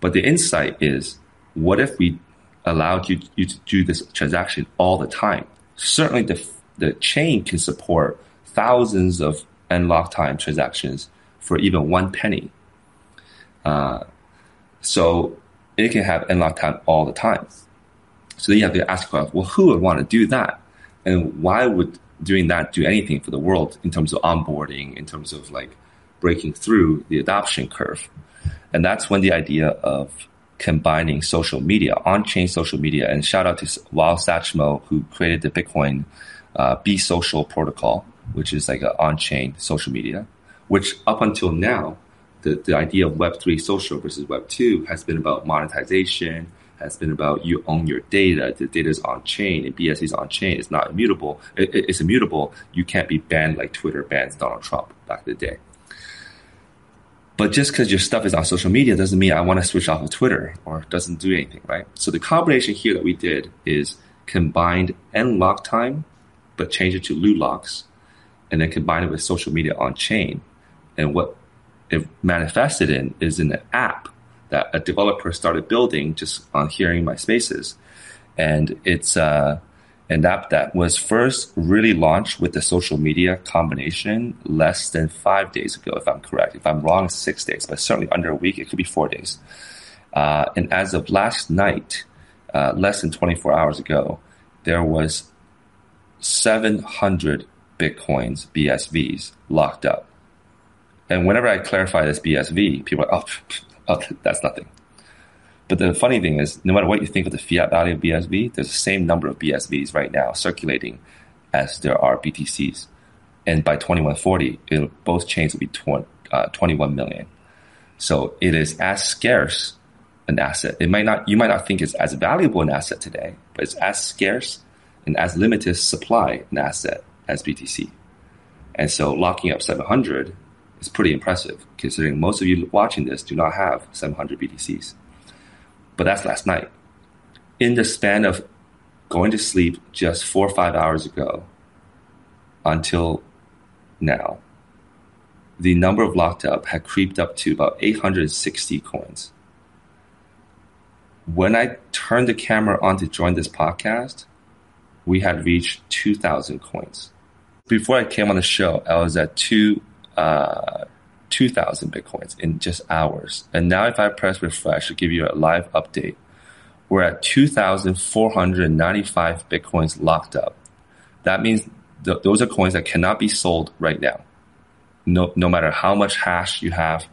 B: But the insight is, what if we allowed you, you to do this transaction all the time? Certainly, the the chain can support thousands of nLockTime transactions for even one penny. Uh, so it can have end time all the time. So then you have to ask yourself, well, who would want to do that? And why would doing that do anything for the world in terms of onboarding, in terms of like breaking through the adoption curve? And that's when the idea of combining social media, on-chain social media, and shout out to Wael Satchmo, who created the Bitcoin uh, Be Social protocol, which is like an on-chain social media, which up until now the, the idea of Web3 social versus Web2 has been about monetization, has been about you own your data. The data is on chain and BSC is on chain. It's not immutable. It, it, it's immutable. You can't be banned like Twitter bans Donald Trump back in the day. But just because your stuff is on social media doesn't mean I want to switch off of Twitter or doesn't do anything, right? So the combination here that we did is combined nLockTime, but change it to loot locks, and then combine it with social media on chain. And what it manifested in is an app that a developer started building just on hearing my spaces. And it's uh, an app that was first really launched with the social media combination less than five days ago, if I'm correct. If I'm wrong, six days, but certainly under a week, it could be four days. Uh, and as of last night, uh, less than 24 hours ago, there was 700 Bitcoins, BSVs, locked up. And whenever I clarify this BSV, people are, oh, oh, that's nothing. But the funny thing is, no matter what you think of the fiat value of BSV, there's the same number of BSVs right now circulating as there are BTCs. And by 2140, both chains will be 20, uh, 21 million. So it is as scarce an asset. It might not, you might not think it's as valuable an asset today, but it's as scarce and as limited supply an asset as BTC. And so locking up 700 is pretty impressive considering most of you watching this do not have 700 BTCs. But that's last night. In the span of going to sleep just four or five hours ago until now, the number of locked up had creeped up to about 860 coins. When I turned the camera on to join this podcast, we had reached 2,000 coins. Before I came on the show, I was at two uh, 2,000 Bitcoins in just hours. And now if I press refresh to give you a live update, we're at 2,495 Bitcoins locked up. That means th- those are coins that cannot be sold right now. No, no matter how much hash you have,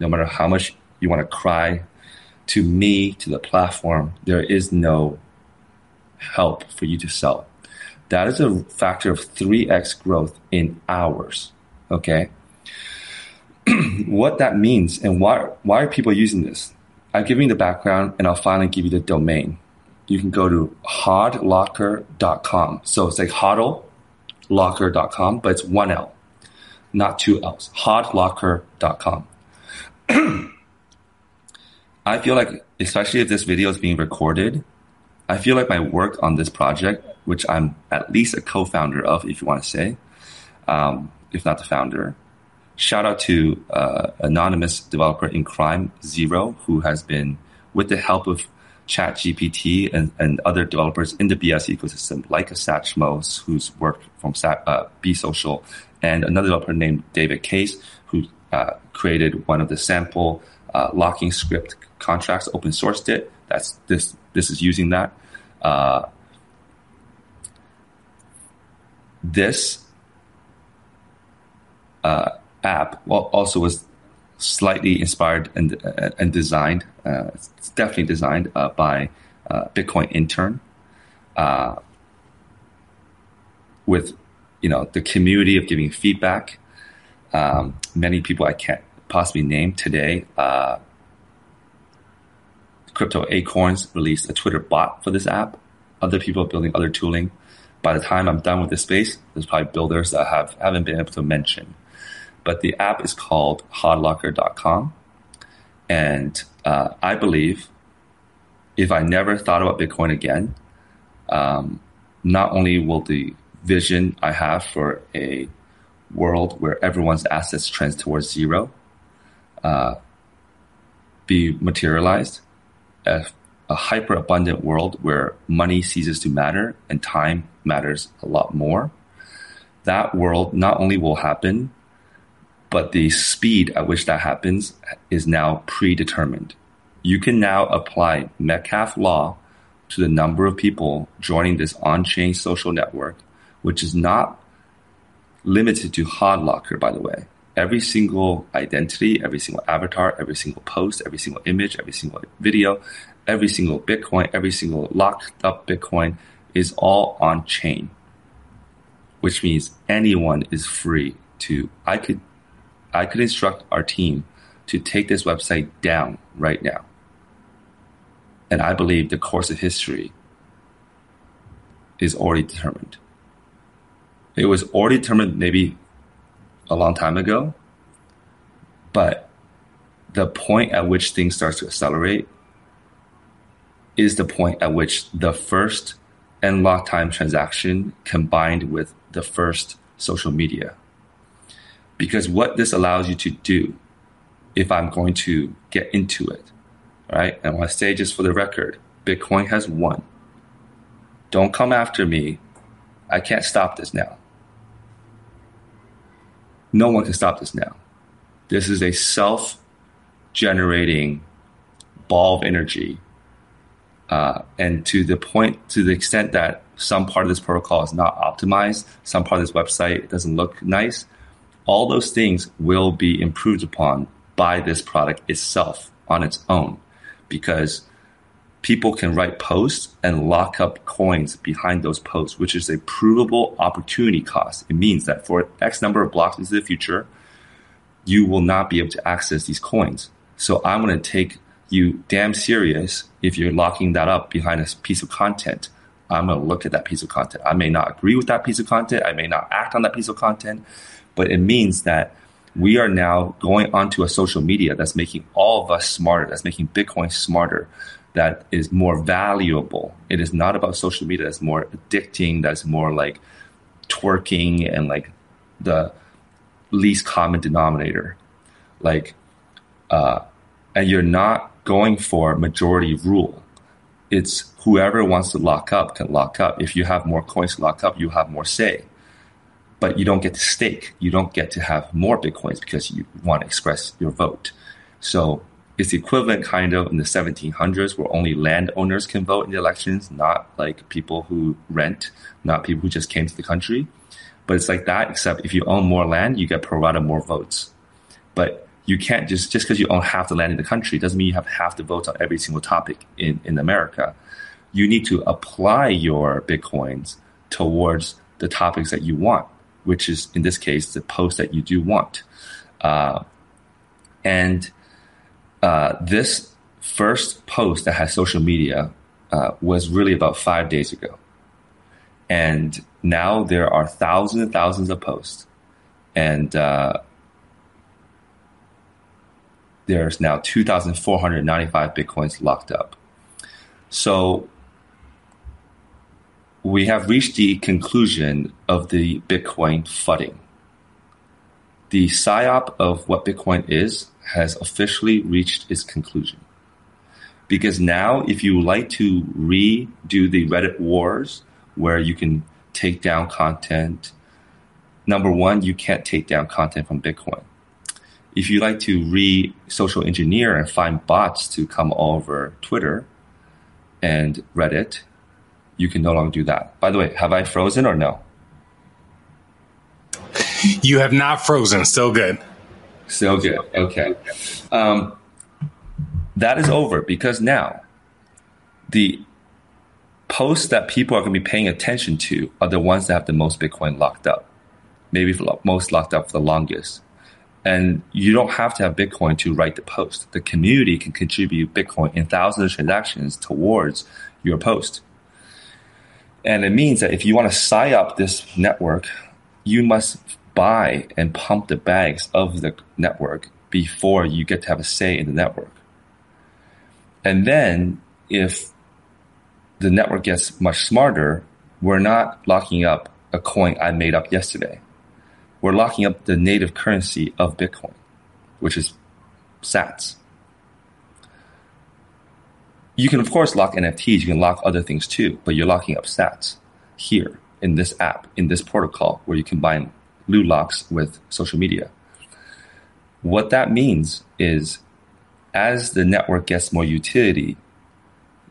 B: no matter how much you want to cry to me, to the platform, there is no help for you to sell. That is a factor of 3x growth in hours. Okay. what that means and why why are people using this? I've given you the background and I'll finally give you the domain. You can go to hodlocker.com. So it's like hodllocker.com, but it's one L, not two L's. hodlocker.com. I feel like, especially if this video is being recorded, I feel like my work on this project, which I'm at least a co-founder of, if you want to say, um, if not the founder, Shout out to uh, anonymous developer in crime Zero, who has been, with the help of ChatGPT and, and other developers in the BS ecosystem, like a Satchmo, who's worked from uh, Be Social, and another developer named David Case, who uh, created one of the sample uh, locking script contracts, open sourced it. That's this. This is using that. Uh, this uh, app also was slightly inspired and uh, and designed. Uh, it's definitely designed uh, by uh, Bitcoin intern, uh, with you know the community of giving feedback. Um, many people I can't possibly name today. Crypto Acorns released a Twitter bot for this app. Other people are building other tooling. By the time I'm done with this space, there's probably builders that have haven't been able to mention but the app is called hodlocker.com. And uh, I believe if I never thought about Bitcoin again, um, not only will the vision I have for a world where everyone's assets trends towards zero uh, be materialized, a, a hyper abundant world where money ceases to matter and time matters a lot more. That world not only will happen, but the speed at which that happens is now predetermined. You can now apply Metcalfe law to the number of people joining this on-chain social network, which is not limited to HODLocker, by the way. Every single identity, every single avatar, every single post, every single image, every single video, every single Bitcoin, every single locked up Bitcoin is all on chain, which means anyone is free to. I could, I could instruct our team to take this website down right now. And I believe the course of history is already determined. It was already determined maybe a long time ago, but the point at which things start to accelerate is the point at which the first nLockTime transaction combined with the first social media. Because what this allows you to do, if I'm going to get into it, right? And I want to say just for the record, Bitcoin has won. Don't come after me. I can't stop this now. No one can stop this now. This is a self generating ball of energy. Uh, and to the point, to the extent that some part of this protocol is not optimized, some part of this website doesn't look nice, all those things will be improved upon by this product itself on its own because people can write posts and lock up coins behind those posts, which is a provable opportunity cost. It means that for X number of blocks into the future, you will not be able to access these coins. So I'm going to take you damn serious if you're locking that up behind a piece of content. I'm going to look at that piece of content. I may not agree with that piece of content. I may not act on that piece of content, but it means that we are now going onto a social media that's making all of us smarter, that's making Bitcoin smarter, that is more valuable. It is not about social media that's more addicting, that's more like twerking and like the least common denominator. Like, uh, and you're not going for majority rule. It's whoever wants to lock up can lock up. If you have more coins to lock up, you have more say but you don't get to stake. You don't get to have more bitcoins because you want to express your vote. So it's equivalent kind of in the 1700s where only landowners can vote in the elections, not like people who rent, not people who just came to the country. But it's like that, except if you own more land, you get pro rata more votes. But you can't just just because you own half the land in the country doesn't mean you have half the votes on every single topic in, in America. You need to apply your bitcoins towards the topics that you want which is in this case the post that you do want. Uh, and uh, this first post that has social media uh, was really about five days ago. And now there are thousands and thousands of posts. And uh, there's now 2,495 Bitcoins locked up. So we have reached the conclusion of the Bitcoin flooding. The psyop of what Bitcoin is has officially reached its conclusion. Because now, if you like to redo the Reddit wars where you can take down content, number one, you can't take down content from Bitcoin. If you like to re social engineer and find bots to come over Twitter and Reddit, you can no longer do that. By the way, have I frozen or no?
C: You have not frozen. Still good.
B: Still good. Okay. Um, that is over because now the posts that people are going to be paying attention to are the ones that have the most Bitcoin locked up, maybe most locked up for the longest. And you don't have to have Bitcoin to write the post. The community can contribute Bitcoin in thousands of transactions towards your post. And it means that if you want to sign up this network, you must buy and pump the bags of the network before you get to have a say in the network. And then if the network gets much smarter, we're not locking up a coin I made up yesterday. We're locking up the native currency of Bitcoin, which is sats. You can, of course, lock NFTs. You can lock other things too, but you're locking up sats here in this app, in this protocol where you combine loot locks with social media. What that means is as the network gets more utility,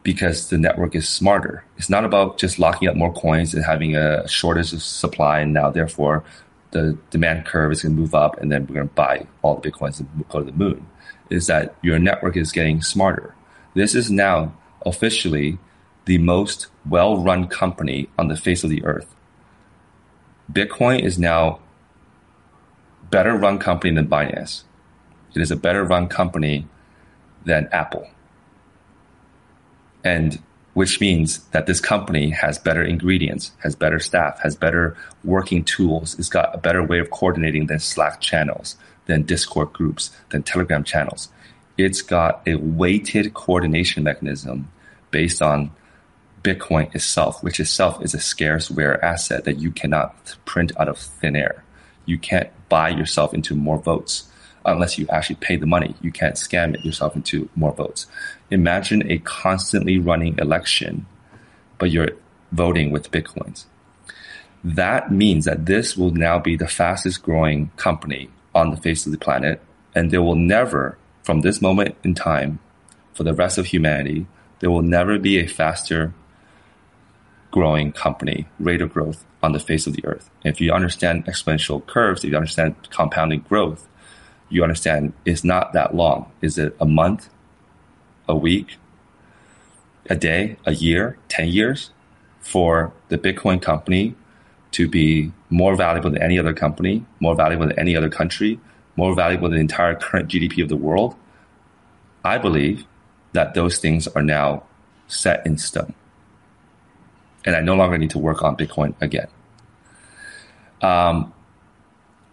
B: because the network is smarter, it's not about just locking up more coins and having a shortage of supply, and now therefore the demand curve is going to move up, and then we're going to buy all the bitcoins and go to the moon. Is that your network is getting smarter? This is now officially the most well-run company on the face of the earth. Bitcoin is now better run company than Binance. It is a better run company than Apple. And which means that this company has better ingredients, has better staff, has better working tools. It's got a better way of coordinating than Slack channels, than Discord groups, than Telegram channels. It's got a weighted coordination mechanism based on Bitcoin itself, which itself is a scarce, rare asset that you cannot print out of thin air. You can't buy yourself into more votes unless you actually pay the money. You can't scam it yourself into more votes. Imagine a constantly running election, but you're voting with Bitcoins. That means that this will now be the fastest growing company on the face of the planet. And there will never, from this moment in time, for the rest of humanity, there will never be a faster growing company, rate of growth on the face of the earth. if you understand exponential curves, if you understand compounding growth, you understand it's not that long. Is it a month, a week, a day, a year, 10 years for the Bitcoin company to be more valuable than any other company, more valuable than any other country, more valuable than the entire current GDP of the world? I believe that those things are now set in stone and I no longer need to work on Bitcoin again. Um,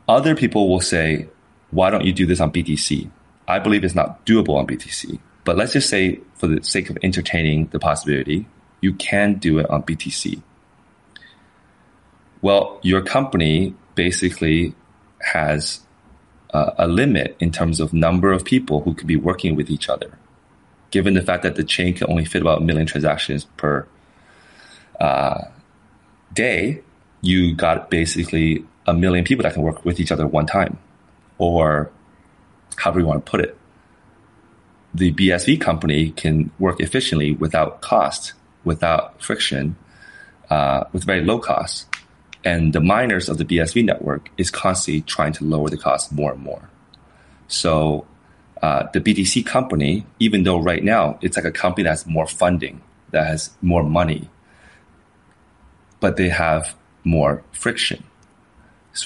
B: other people will say, why don't you do this on BTC? I believe it's not doable on BTC. But let's just say, for the sake of entertaining the possibility, you can do it on BTC. Well, your company basically has uh, a limit in terms of number of people who could be working with each other, given the fact that the chain can only fit about a million transactions per uh, day, you got basically a million people that can work with each other one time, or however you want to put it. The BSV company can work efficiently without cost, without friction, uh, with very low cost. And the miners of the BSV network is constantly trying to lower the cost more and more. So uh, the BTC company, even though right now it's like a company that has more funding, that has more money, but they have more friction,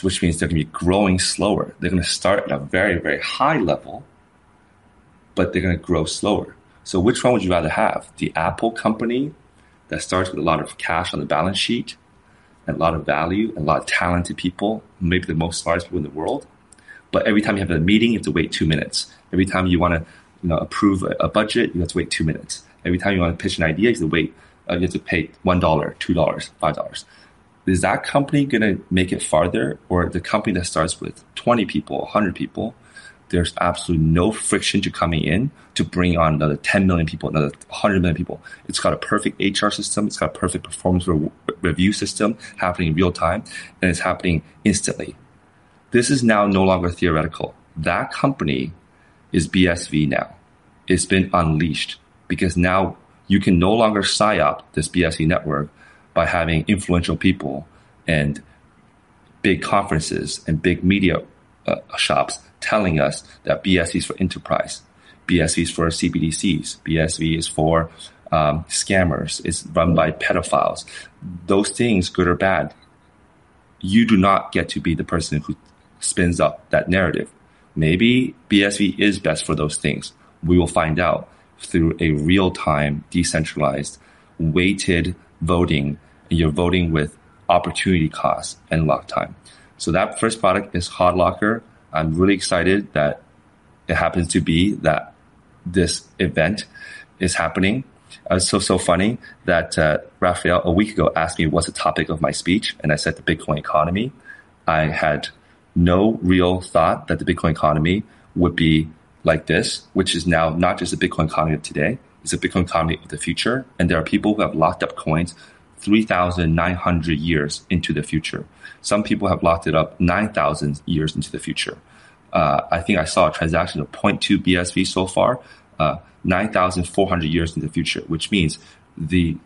B: which means they're going to be growing slower. They're going to start at a very, very high level, but they're going to grow slower. So, which one would you rather have? The Apple company that starts with a lot of cash on the balance sheet and a lot of value and a lot of talented people, maybe the most smartest people in the world. But every time you have a meeting, you have to wait two minutes. Every time you want to you know, approve a, budget, you have to wait two minutes. Every time you want to pitch an idea, you have to wait you have to pay one dollar, two dollars, five dollars. Is that company going to make it farther, or the company that starts with twenty people, hundred people? There's absolutely no friction to coming in to bring on another 10 million people, another 100 million people. It's got a perfect HR system. It's got a perfect performance re- review system happening in real time, and it's happening instantly. This is now no longer theoretical. That company is BSV now. It's been unleashed because now you can no longer psyop this BSV network by having influential people and big conferences and big media uh, shops telling us that BSV is for enterprise, BSV is for CBDCs, BSV is for um, scammers, it's run by pedophiles. Those things, good or bad, you do not get to be the person who spins up that narrative. Maybe BSV is best for those things. We will find out through a real time, decentralized, weighted voting. And you're voting with opportunity cost and lock time. So that first product is HODLocker. I'm really excited that it happens to be that this event is happening. Uh, it's so so funny that uh, Raphael a week ago asked me what's the topic of my speech, and I said the Bitcoin economy. I had no real thought that the Bitcoin economy would be like this, which is now not just a Bitcoin economy of today, it's a Bitcoin economy of the future. And there are people who have locked up coins 3,900 years into the future. Some people have locked it up 9,000 years into the future. Uh, I think I saw a transaction of 0.2 BSV so far, uh, 9,400 years in the future, which means the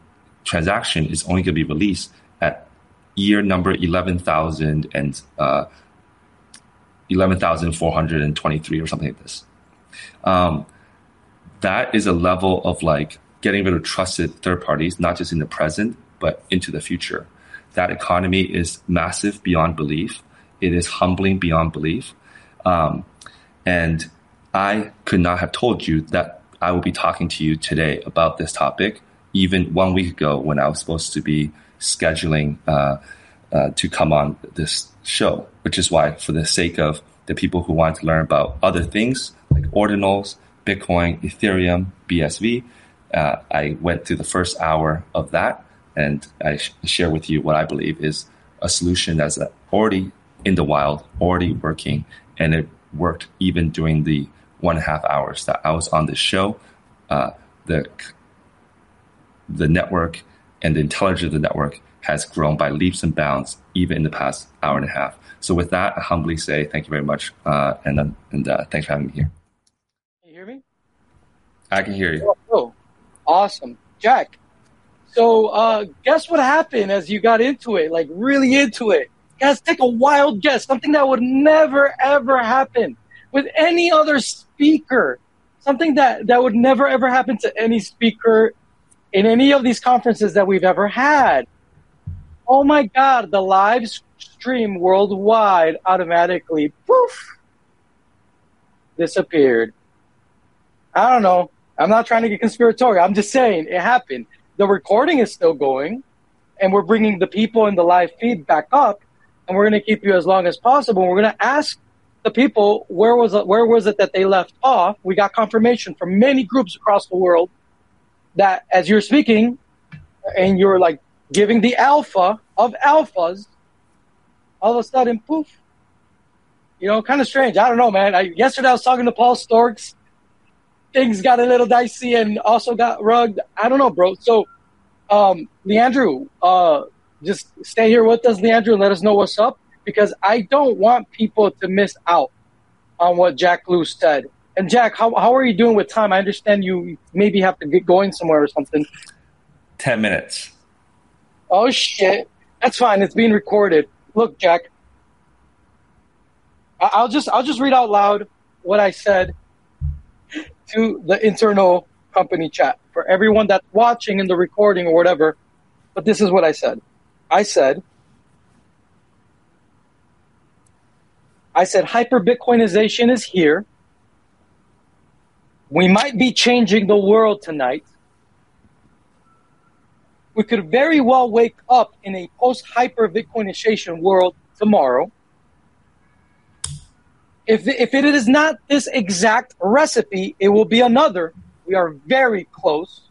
B: transaction is only going to be released at year number 11,000 and uh, 11,423 or something like this. Um, that is a level of like getting rid of trusted third parties, not just in the present, but into the future. That economy is massive beyond belief. It is humbling beyond belief. Um, and I could not have told you that I will be talking to you today about this topic even one week ago when I was supposed to be scheduling uh, uh, to come on this show, which is why, for the sake of the people who want to learn about other things like ordinals, Bitcoin, Ethereum, BSV, uh, I went through the first hour of that and I sh- share with you what I believe is a solution that's already in the wild, already working, and it worked even during the one and a half hours that I was on the show. Uh, the the network and the intelligence of the network has grown by leaps and bounds, even in the past hour and a half. So, with that, I humbly say thank you very much, uh, and and uh, thanks for having me here.
A: Can you hear me?
B: I can hear you.
A: Oh, oh. awesome, Jack. So, uh, guess what happened as you got into it, like really into it? Guys, take a wild guess. Something that would never ever happen with any other speaker. Something that that would never ever happen to any speaker in any of these conferences that we've ever had. Oh my God! The live stream worldwide automatically poof disappeared. I don't know. I'm not trying to get conspiratorial. I'm just saying it happened the recording is still going and we're bringing the people in the live feed back up and we're going to keep you as long as possible. We're going to ask the people where was it, where was it that they left off. We got confirmation from many groups across the world that as you're speaking and you're like giving the alpha of alphas, all of a sudden, poof. You know, kind of strange. I don't know, man. I, yesterday I was talking to Paul Storks things got a little dicey and also got rugged. I don't know, bro. So, um, Leandro, uh, just stay here with us, Leandro, and let us know what's up because I don't want people to miss out on what Jack Liu said. And Jack, how, how are you doing with time? I understand you maybe have to get going somewhere or something.
B: 10 minutes.
A: Oh, shit. That's fine. It's being recorded. Look, Jack, I'll just, I'll just read out loud what I said to the internal company chat for everyone that's watching in the recording or whatever. But this is what I said. I said, I said hyper Bitcoinization is here. We might be changing the world tonight. We could very well wake up in a post hyper Bitcoinization world tomorrow if, if it is not this exact recipe, it will be another. We are very close.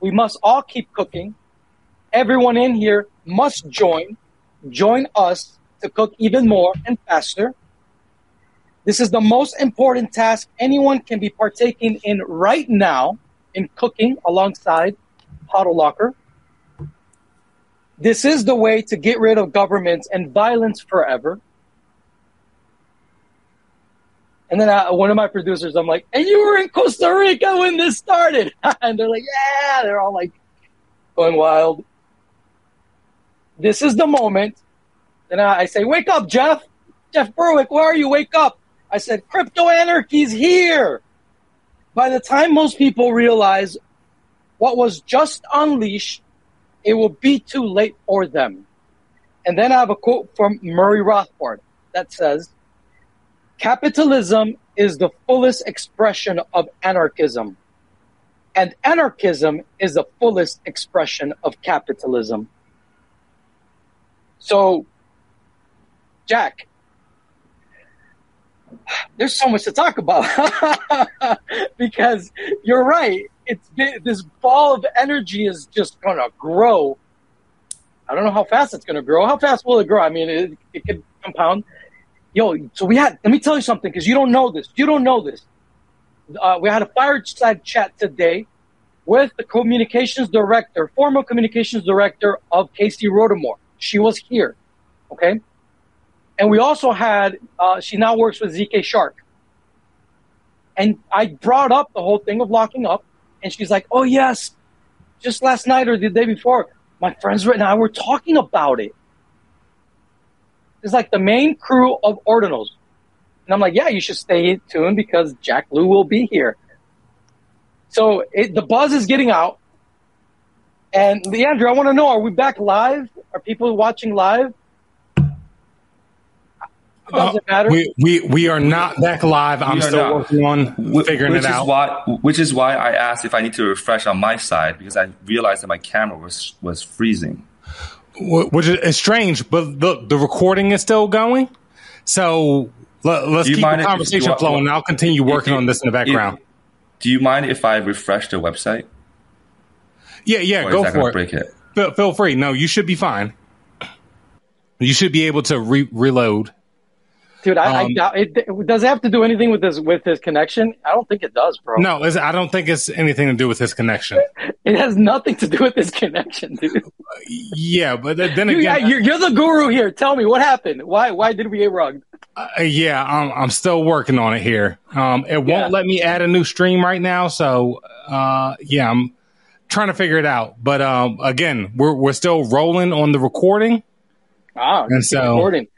A: We must all keep cooking. Everyone in here must join, join us to cook even more and faster. This is the most important task anyone can be partaking in right now in cooking alongside HODLocker. This is the way to get rid of governments and violence forever. And then I, one of my producers, I'm like, and you were in Costa Rica when this started. and they're like, yeah, they're all like going wild. This is the moment. And I, I say, wake up, Jeff. Jeff Berwick, where are you? Wake up. I said, crypto anarchy's here. By the time most people realize what was just unleashed, it will be too late for them. And then I have a quote from Murray Rothbard that says, Capitalism is the fullest expression of anarchism, and anarchism is the fullest expression of capitalism. So, Jack, there's so much to talk about because you're right. it's this ball of energy is just gonna grow. I don't know how fast it's gonna grow. How fast will it grow? I mean, it, it could compound. Yo, so we had. Let me tell you something because you don't know this. You don't know this. Uh, we had a fireside chat today with the communications director, former communications director of Casey Rodarmor. She was here, okay? And we also had, uh, she now works with ZK Shark. And I brought up the whole thing of locking up, and she's like, oh, yes, just last night or the day before, my friends and I were talking about it. It's like the main crew of Ordinals. And I'm like, yeah, you should stay tuned because Jack Liu will be here. So it, the buzz is getting out. And Leandro, I want to know: Are we back live? Are people watching live?
C: Does it matter? Uh, we, we we are not back live. I'm still not. working on figuring
B: which
C: it out.
B: Is why, which is why I asked if I need to refresh on my side because I realized that my camera was was freezing.
C: Which is strange, but the the recording is still going. So let, us keep the conversation if, flowing. I'll continue working on this in the background.
B: If, do you mind if I refresh the website?
C: Yeah, yeah, or go for it. It. Feel, feel, free. No, you should be fine. You should be able to re- reload.
A: Dude, I, um, I doubt it, it. Does it have to do anything with this with his connection? I don't think it does, bro.
C: No, I don't think it's anything to do with his connection.
A: it has nothing to do with his connection, dude.
C: Yeah, but then again,
A: yeah, you're, you're, the guru here. Tell me what happened. Why why did we get rugged?
C: Uh, yeah, I'm, I'm still working on it here. Um, it won't yeah. let me add a new stream right now, so uh, yeah, I'm trying to figure it out. But um, again, we're we're still rolling on the recording.
A: Ah, and so recording.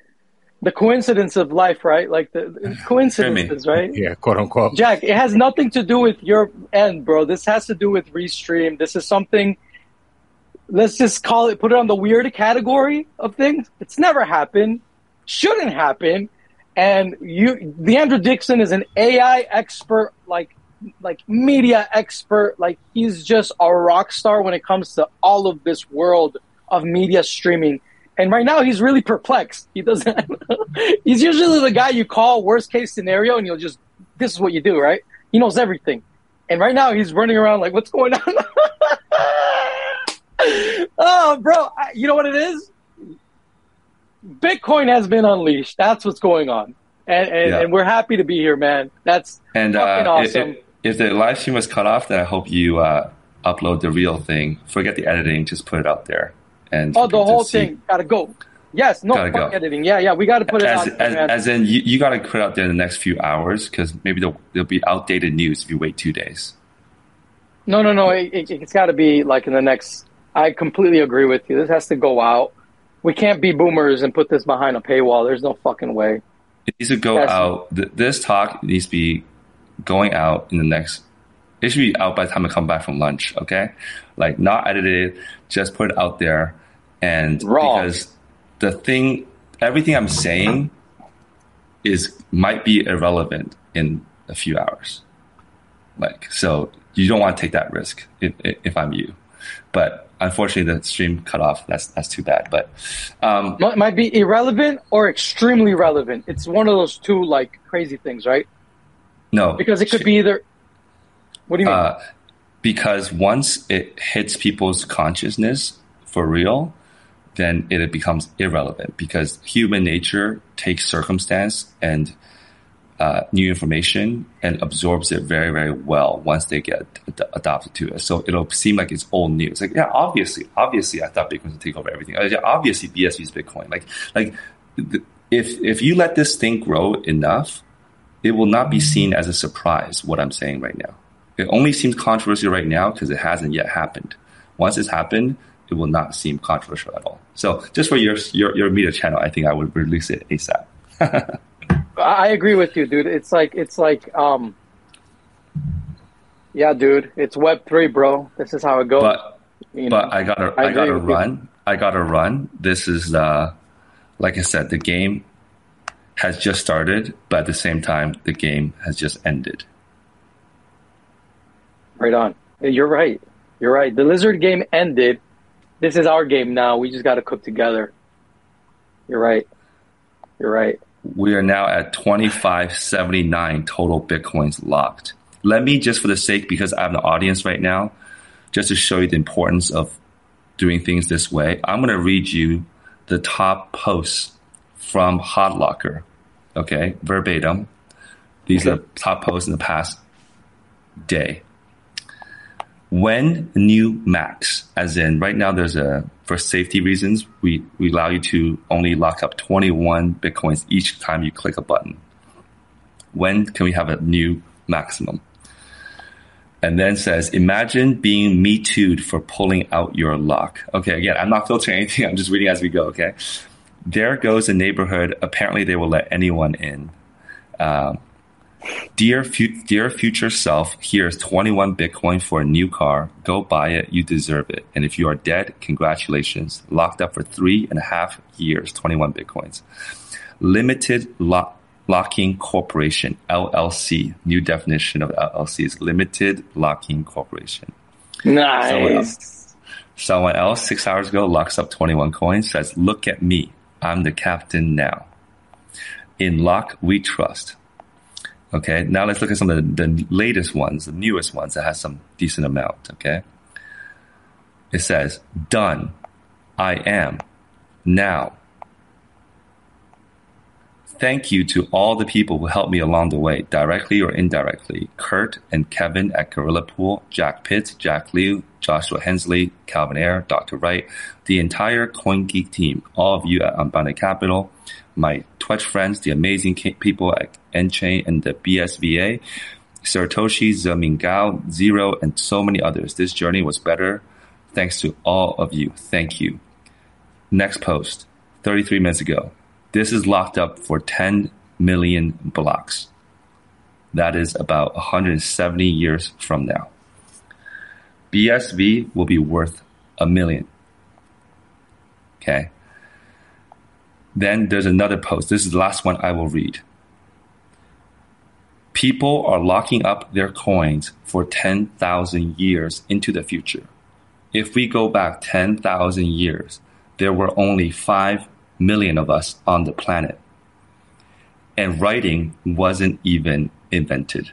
A: The coincidence of life, right? Like the, the coincidences, right?
C: Yeah, quote unquote.
A: Jack, it has nothing to do with your end, bro. This has to do with restream. This is something. Let's just call it, put it on the weird category of things. It's never happened. Shouldn't happen and you, the Leandro Dixon is an AI expert, like like media expert. Like he's just a rock star when it comes to all of this world of media streaming. And right now he's really perplexed. He doesn't. he's usually the guy you call worst case scenario, and you'll just this is what you do, right? He knows everything. And right now he's running around like, what's going on? oh, bro, you know what it is? Bitcoin has been unleashed. That's what's going on, and and, yeah. and we're happy to be here, man. That's and fucking uh, awesome.
B: If, if, the live stream was cut off, then I hope you uh, upload the real thing. Forget the editing, just put it out there. And
A: oh, the whole thing gotta go. Yes, no gotta go. editing. Yeah, yeah, we got to put it
B: as,
A: out.
B: As, as, in, you, you got to put it out there in the next few hours because maybe there'll, there'll, be outdated news if you wait two days.
A: No, no, no. It, it, it's got to be like in the next. I completely agree with you. This has to go out we can't be boomers and put this behind a paywall. There's no fucking way.
B: It needs to go That's, out. This talk needs to be going out in the next. It should be out by the time I come back from lunch. Okay, like not edited, just put it out there, and Raw. because the thing, everything I'm saying, is might be irrelevant in a few hours. Like so, you don't want to take that risk if, if I'm you, but unfortunately the stream cut off. That's that's too bad. But um,
A: might be irrelevant or extremely relevant. It's one of those two like crazy things, right?
B: No,
A: because it could be either. What do you mean? Uh,
B: because once it hits people's consciousness for real, then it becomes irrelevant because human nature takes circumstance and uh, new information and absorbs it very, very well once they get ad- adopted to it. So it'll seem like it's old news. Like, yeah, obviously, obviously, I thought Bitcoin would take over everything. Uh, obviously, BSV is Bitcoin. Like, like if if you let this thing grow enough, it will not be seen as a surprise. What I'm saying right now, it only seems controversial right now because it hasn't yet happened. Once it's happened, it will not seem controversial at all. So, just for your your, your media channel, I think I would release it ASAP.
A: I agree with you, dude. It's like it's like um yeah, dude. It's Web three, bro. This is how it goes.
B: But, you know, but I gotta I, I gotta run. You. I gotta run. This is uh like I said, the game has just started, but at the same time the game has just ended.
A: Right on. You're right. You're right. The lizard game ended. This is our game now. We just gotta cook together. You're right. You're right
B: we are now at 2579 total bitcoins locked Let me just for the sake, because I have an audience right now, just to show you the importance of doing things this way, I'm going to read you the top posts from HODLocker. Okay, verbatim. These okay. are top posts in the past day. When new max, as in right now, there's a for safety reasons, we, we allow you to only lock up 21 bitcoins each time you click a button. When can we have a new maximum? And then says, imagine being me too'd for pulling out your lock. Okay, again, I'm not filtering anything. I'm just reading as we go. Okay. There goes a neighborhood. Apparently, they will let anyone in. Um, dear, fu- dear future self, here's 21 Bitcoin for a new car. Go buy it. You deserve it. And if you are dead, congratulations. Locked up for three and a half years, 21 Bitcoins. Limited lock Locking Corporation, LLC. New definition of LLC is Limited Locking Corporation.
A: Nice. Someone else,
B: someone else six hours ago locks up 21 coins, says, Look at me. I'm the captain now. In Lock, we trust. Okay, now let's look at some of the, the latest ones, the newest ones that has some decent amount. Okay, it says, Done. I am. Now. Thank you to all the people who helped me along the way, directly or indirectly. Kurt and Kevin at Gorilla Pool, Jack Pitts, Jack Liu, Joshua Henslee, Calvin Ayre, Dr. Wright, the entire CoinGeek team, all of you at Unbounded Capital, my Twitch friends, the amazing people at nChain and the BSVA, Saratoshi, Zemin Gao, Zero, and so many others. This journey was better thanks to all of you. Thank you. Next post, 33 minutes ago. This is locked up for 10 million blocks. That is about 170 years from now. BSV will be worth a million. Okay. Then there's another post. This is the last one I will read. People are locking up their coins for 10,000 years into the future. If we go back 10,000 years, there were only 5 million of us on the planet. And writing wasn't even invented.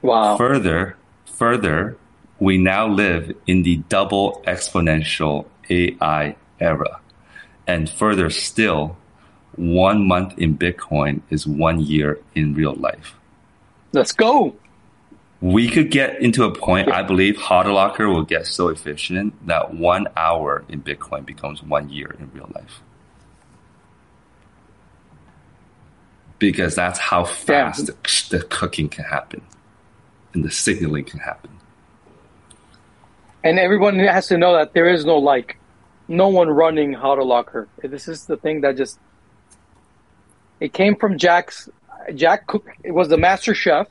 A: Wow.
B: Further, further, we now live in the double exponential AI era. And further still, one month in Bitcoin is one year in real life.
A: Let's go.
B: We could get into a point, I believe HODLocker will get so efficient that one hour in Bitcoin becomes one year in real life. because that's how fast the, the, cooking can happen and the signaling can happen.
A: And everyone has to know that there is no like, no one running HODLocker. This is the thing that just it came from Jack's Jack Cook. It was the master chef,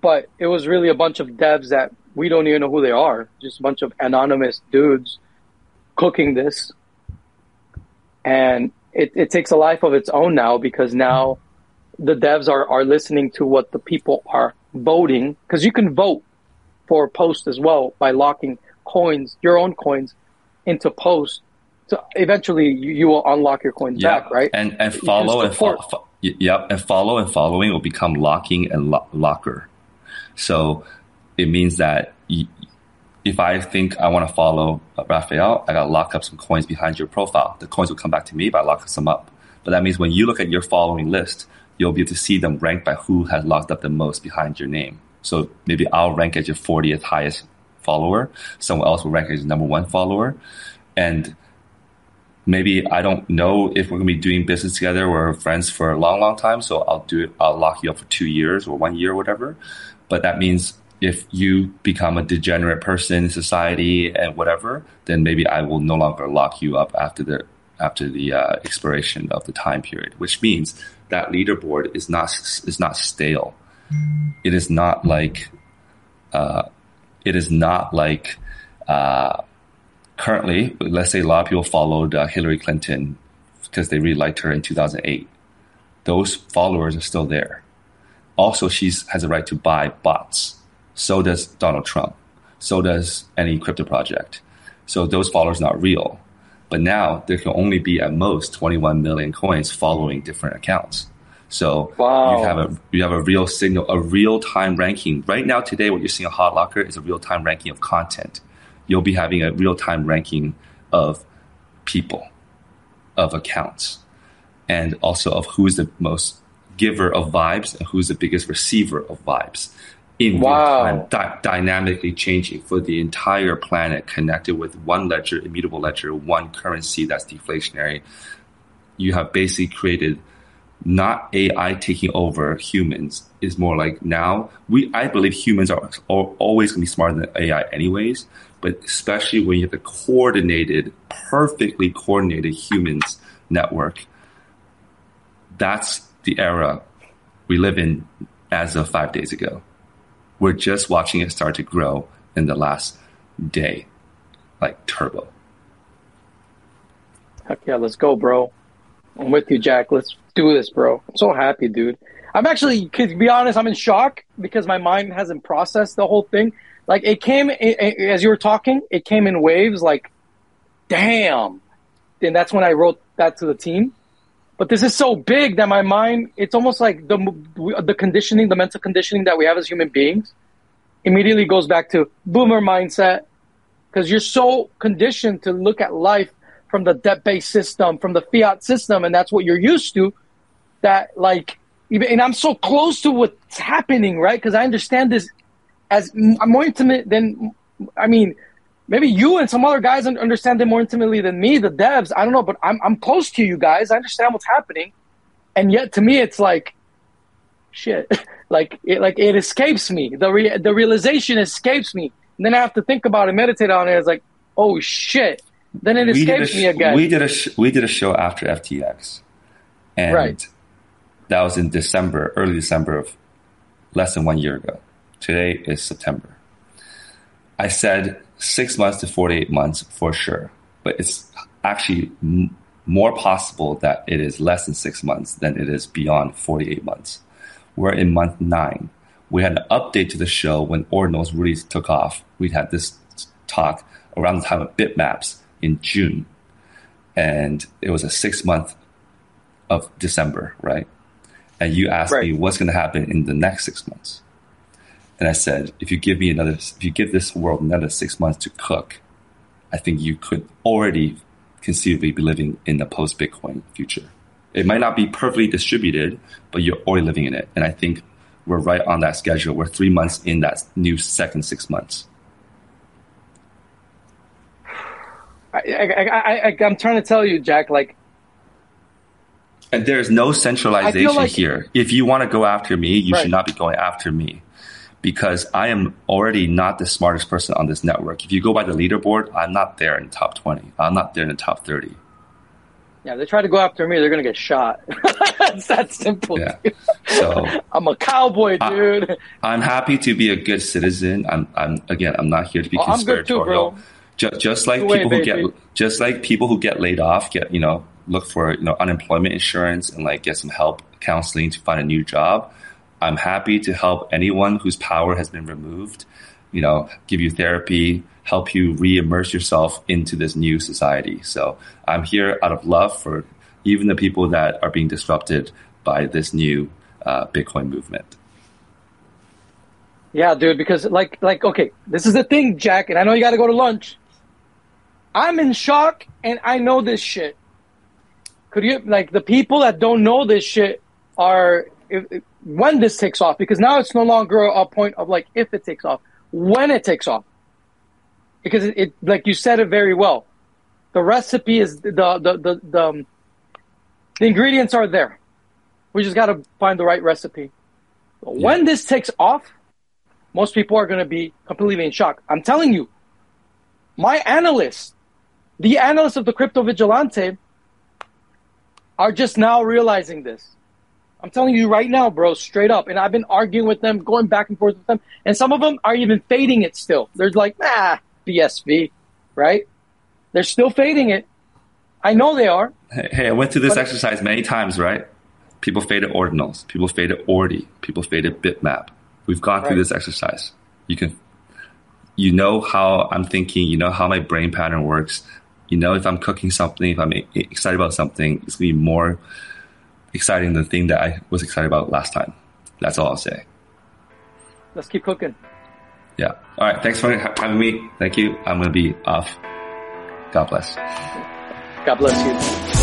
A: but it was really a bunch of devs that we don't even know who they are. Just a bunch of anonymous dudes cooking this, and it, it takes a life of its own now because now the devs are, are listening to what the people are voting because you can vote for a post as well by locking coins, your own coins, into post. So eventually you, you will unlock your coins back, right?
B: And and follow and fo- fo- yep, and follow and following will become locking and lo- locker. So it means that you, if I think I want to follow Raphael, I got to lock up some coins behind your profile. The coins will come back to me, but I lock some up. But that means when you look at your following list, you'll be able to see them ranked by who has locked up the most behind your name. So maybe I'll rank as your 40th highest follower. Someone else will rank as number one follower. And maybe I don't know if we're going to be doing business together. We're friends for a long, long time. So I'll do it. I'll lock you up for two years or one year or whatever. But that means if you become a degenerate person in society and whatever, then maybe I will no longer lock you up after the after the uh, expiration of the time period, which means that leaderboard is not is not stale. It is not like uh, it is not like uh, currently. Let's say a lot of people followed uh, Hillary Clinton because they really liked her in 2008. Those followers are still there. Also, she has a right to buy bots. So does Donald Trump. So does any crypto project. So those followers are not real. But now there can only be at most 21 million coins following different accounts. So
A: wow.
B: you have a you have a real signal, a real time ranking. Right now, today, what you're seeing on HODLocker is a real time ranking of content. You'll be having a real time ranking of people, of accounts, and also of who's the most giver of vibes and who's the biggest receiver of vibes in wow. real time, di- dynamically changing for the entire planet, connected with one ledger, immutable ledger, one currency that's deflationary. You have basically created not AI taking over humans is more like now we I believe humans are, are always going to be smarter than AI anyways, but especially when you have a coordinated, perfectly coordinated humans network, that's the era we live in as of five days ago. We're just watching it start to grow in the last day, like turbo.
A: Heck yeah, let's go, bro. I'm with you, Jack. Let's do this, bro. I'm so happy, dude. I'm actually, to be honest, I'm in shock because my mind hasn't processed the whole thing. Like it came as you were talking, it came in waves. Like, damn, and that's when I wrote that to the team. But this is so big that my mind, it's almost like the the conditioning, the mental conditioning that we have as human beings, immediately goes back to boomer mindset because you're so conditioned to look at life from the debt-based system, from the fiat system, and that's what you're used to. That like, even and I'm so close to what's happening, right? Because I understand this as I'm more intimate than I mean, maybe you and some other guys understand it more intimately than me, the devs. I don't know, but I'm I'm close to you guys. I understand what's happening, and yet to me, it's like, shit, like it like it escapes me. The re- the realization escapes me, and then I have to think about it, meditate on it. It's like, oh shit then it escapes sh- me again.
B: We did a sh- we did a show after FTX, and right. that was in December, early December of less than one year ago. Today is September. I said six months to forty eight months for sure, but it's actually m- more possible that it is less than six months than it is beyond forty eight months. We're in month nine. We had an update to the show when Ordinals really took off. We had this talk around the time of bitmaps in June, and it was a six month of December, right? And you asked right. me what's going to happen in the next six months, and I said, if you give me another, if you give this world another six months to cook, I think you could already conceivably be living in the post Bitcoin future. It might not be perfectly distributed, but you're already living in it. And I think we're right on that schedule. We're three months in that new second six months.
A: I, I, I, am trying to tell you, Jack, like.
B: And there's no centralization like, here. If you want to go after me, you right. should not be going after me because I am already not the smartest person on this network. If you go by the leaderboard, I'm not there in the top 20. I'm not there in the top 30.
A: Yeah, they try to go after me, they're going to get shot. it's that simple. Yeah. So I'm a cowboy, dude.
B: I, am happy to be a good citizen. I'm, I'm again, I'm not here to be oh, conspiratorial. Too, just, just like people who get just like people who get laid off get you know look for you know unemployment insurance and like get some help counseling to find a new job. I'm happy to help anyone whose power has been removed. You know, give you therapy, help you re-immerse yourself into this new society. So I'm here out of love for even the people that are being disrupted by this new uh, Bitcoin movement.
A: Yeah, dude, because like like okay, this is the thing, Jack, and I know you got to go to lunch. I'm in shock and I know this shit. Could you like the people that don't know this shit are if, if, when this takes off because now it's no longer a point of like if it takes off, when it takes off. Because it, it like you said it very well. The recipe is the the the the, um, the ingredients are there. We just got to find the right recipe. Yeah. When this takes off, most people are going to be completely in shock. I'm telling you, my analysts the analysts of the Crypto Vigilante are just now realizing this. I'm telling you right now, bro, straight up. And I've been arguing with them, going back and forth with them. And some of them are even fading it still. They're like, ah, BSV, right? They're still fading it. I know they are.
B: Hey, hey I went through this but, exercise many times, right? People faded ordinals. People faded Ordi. People faded bitmap. We've gone right. through this exercise. You can, you know how I'm thinking. You know how my brain pattern works you know, if I'm cooking something, if I'm excited about something, it's gonna be more exciting than the thing that I was excited about last time. That's all I'll say.
A: Let's keep cooking.
B: Yeah. All right. Thanks for having me. Thank you. I'm going to be off. God bless.
A: God bless you.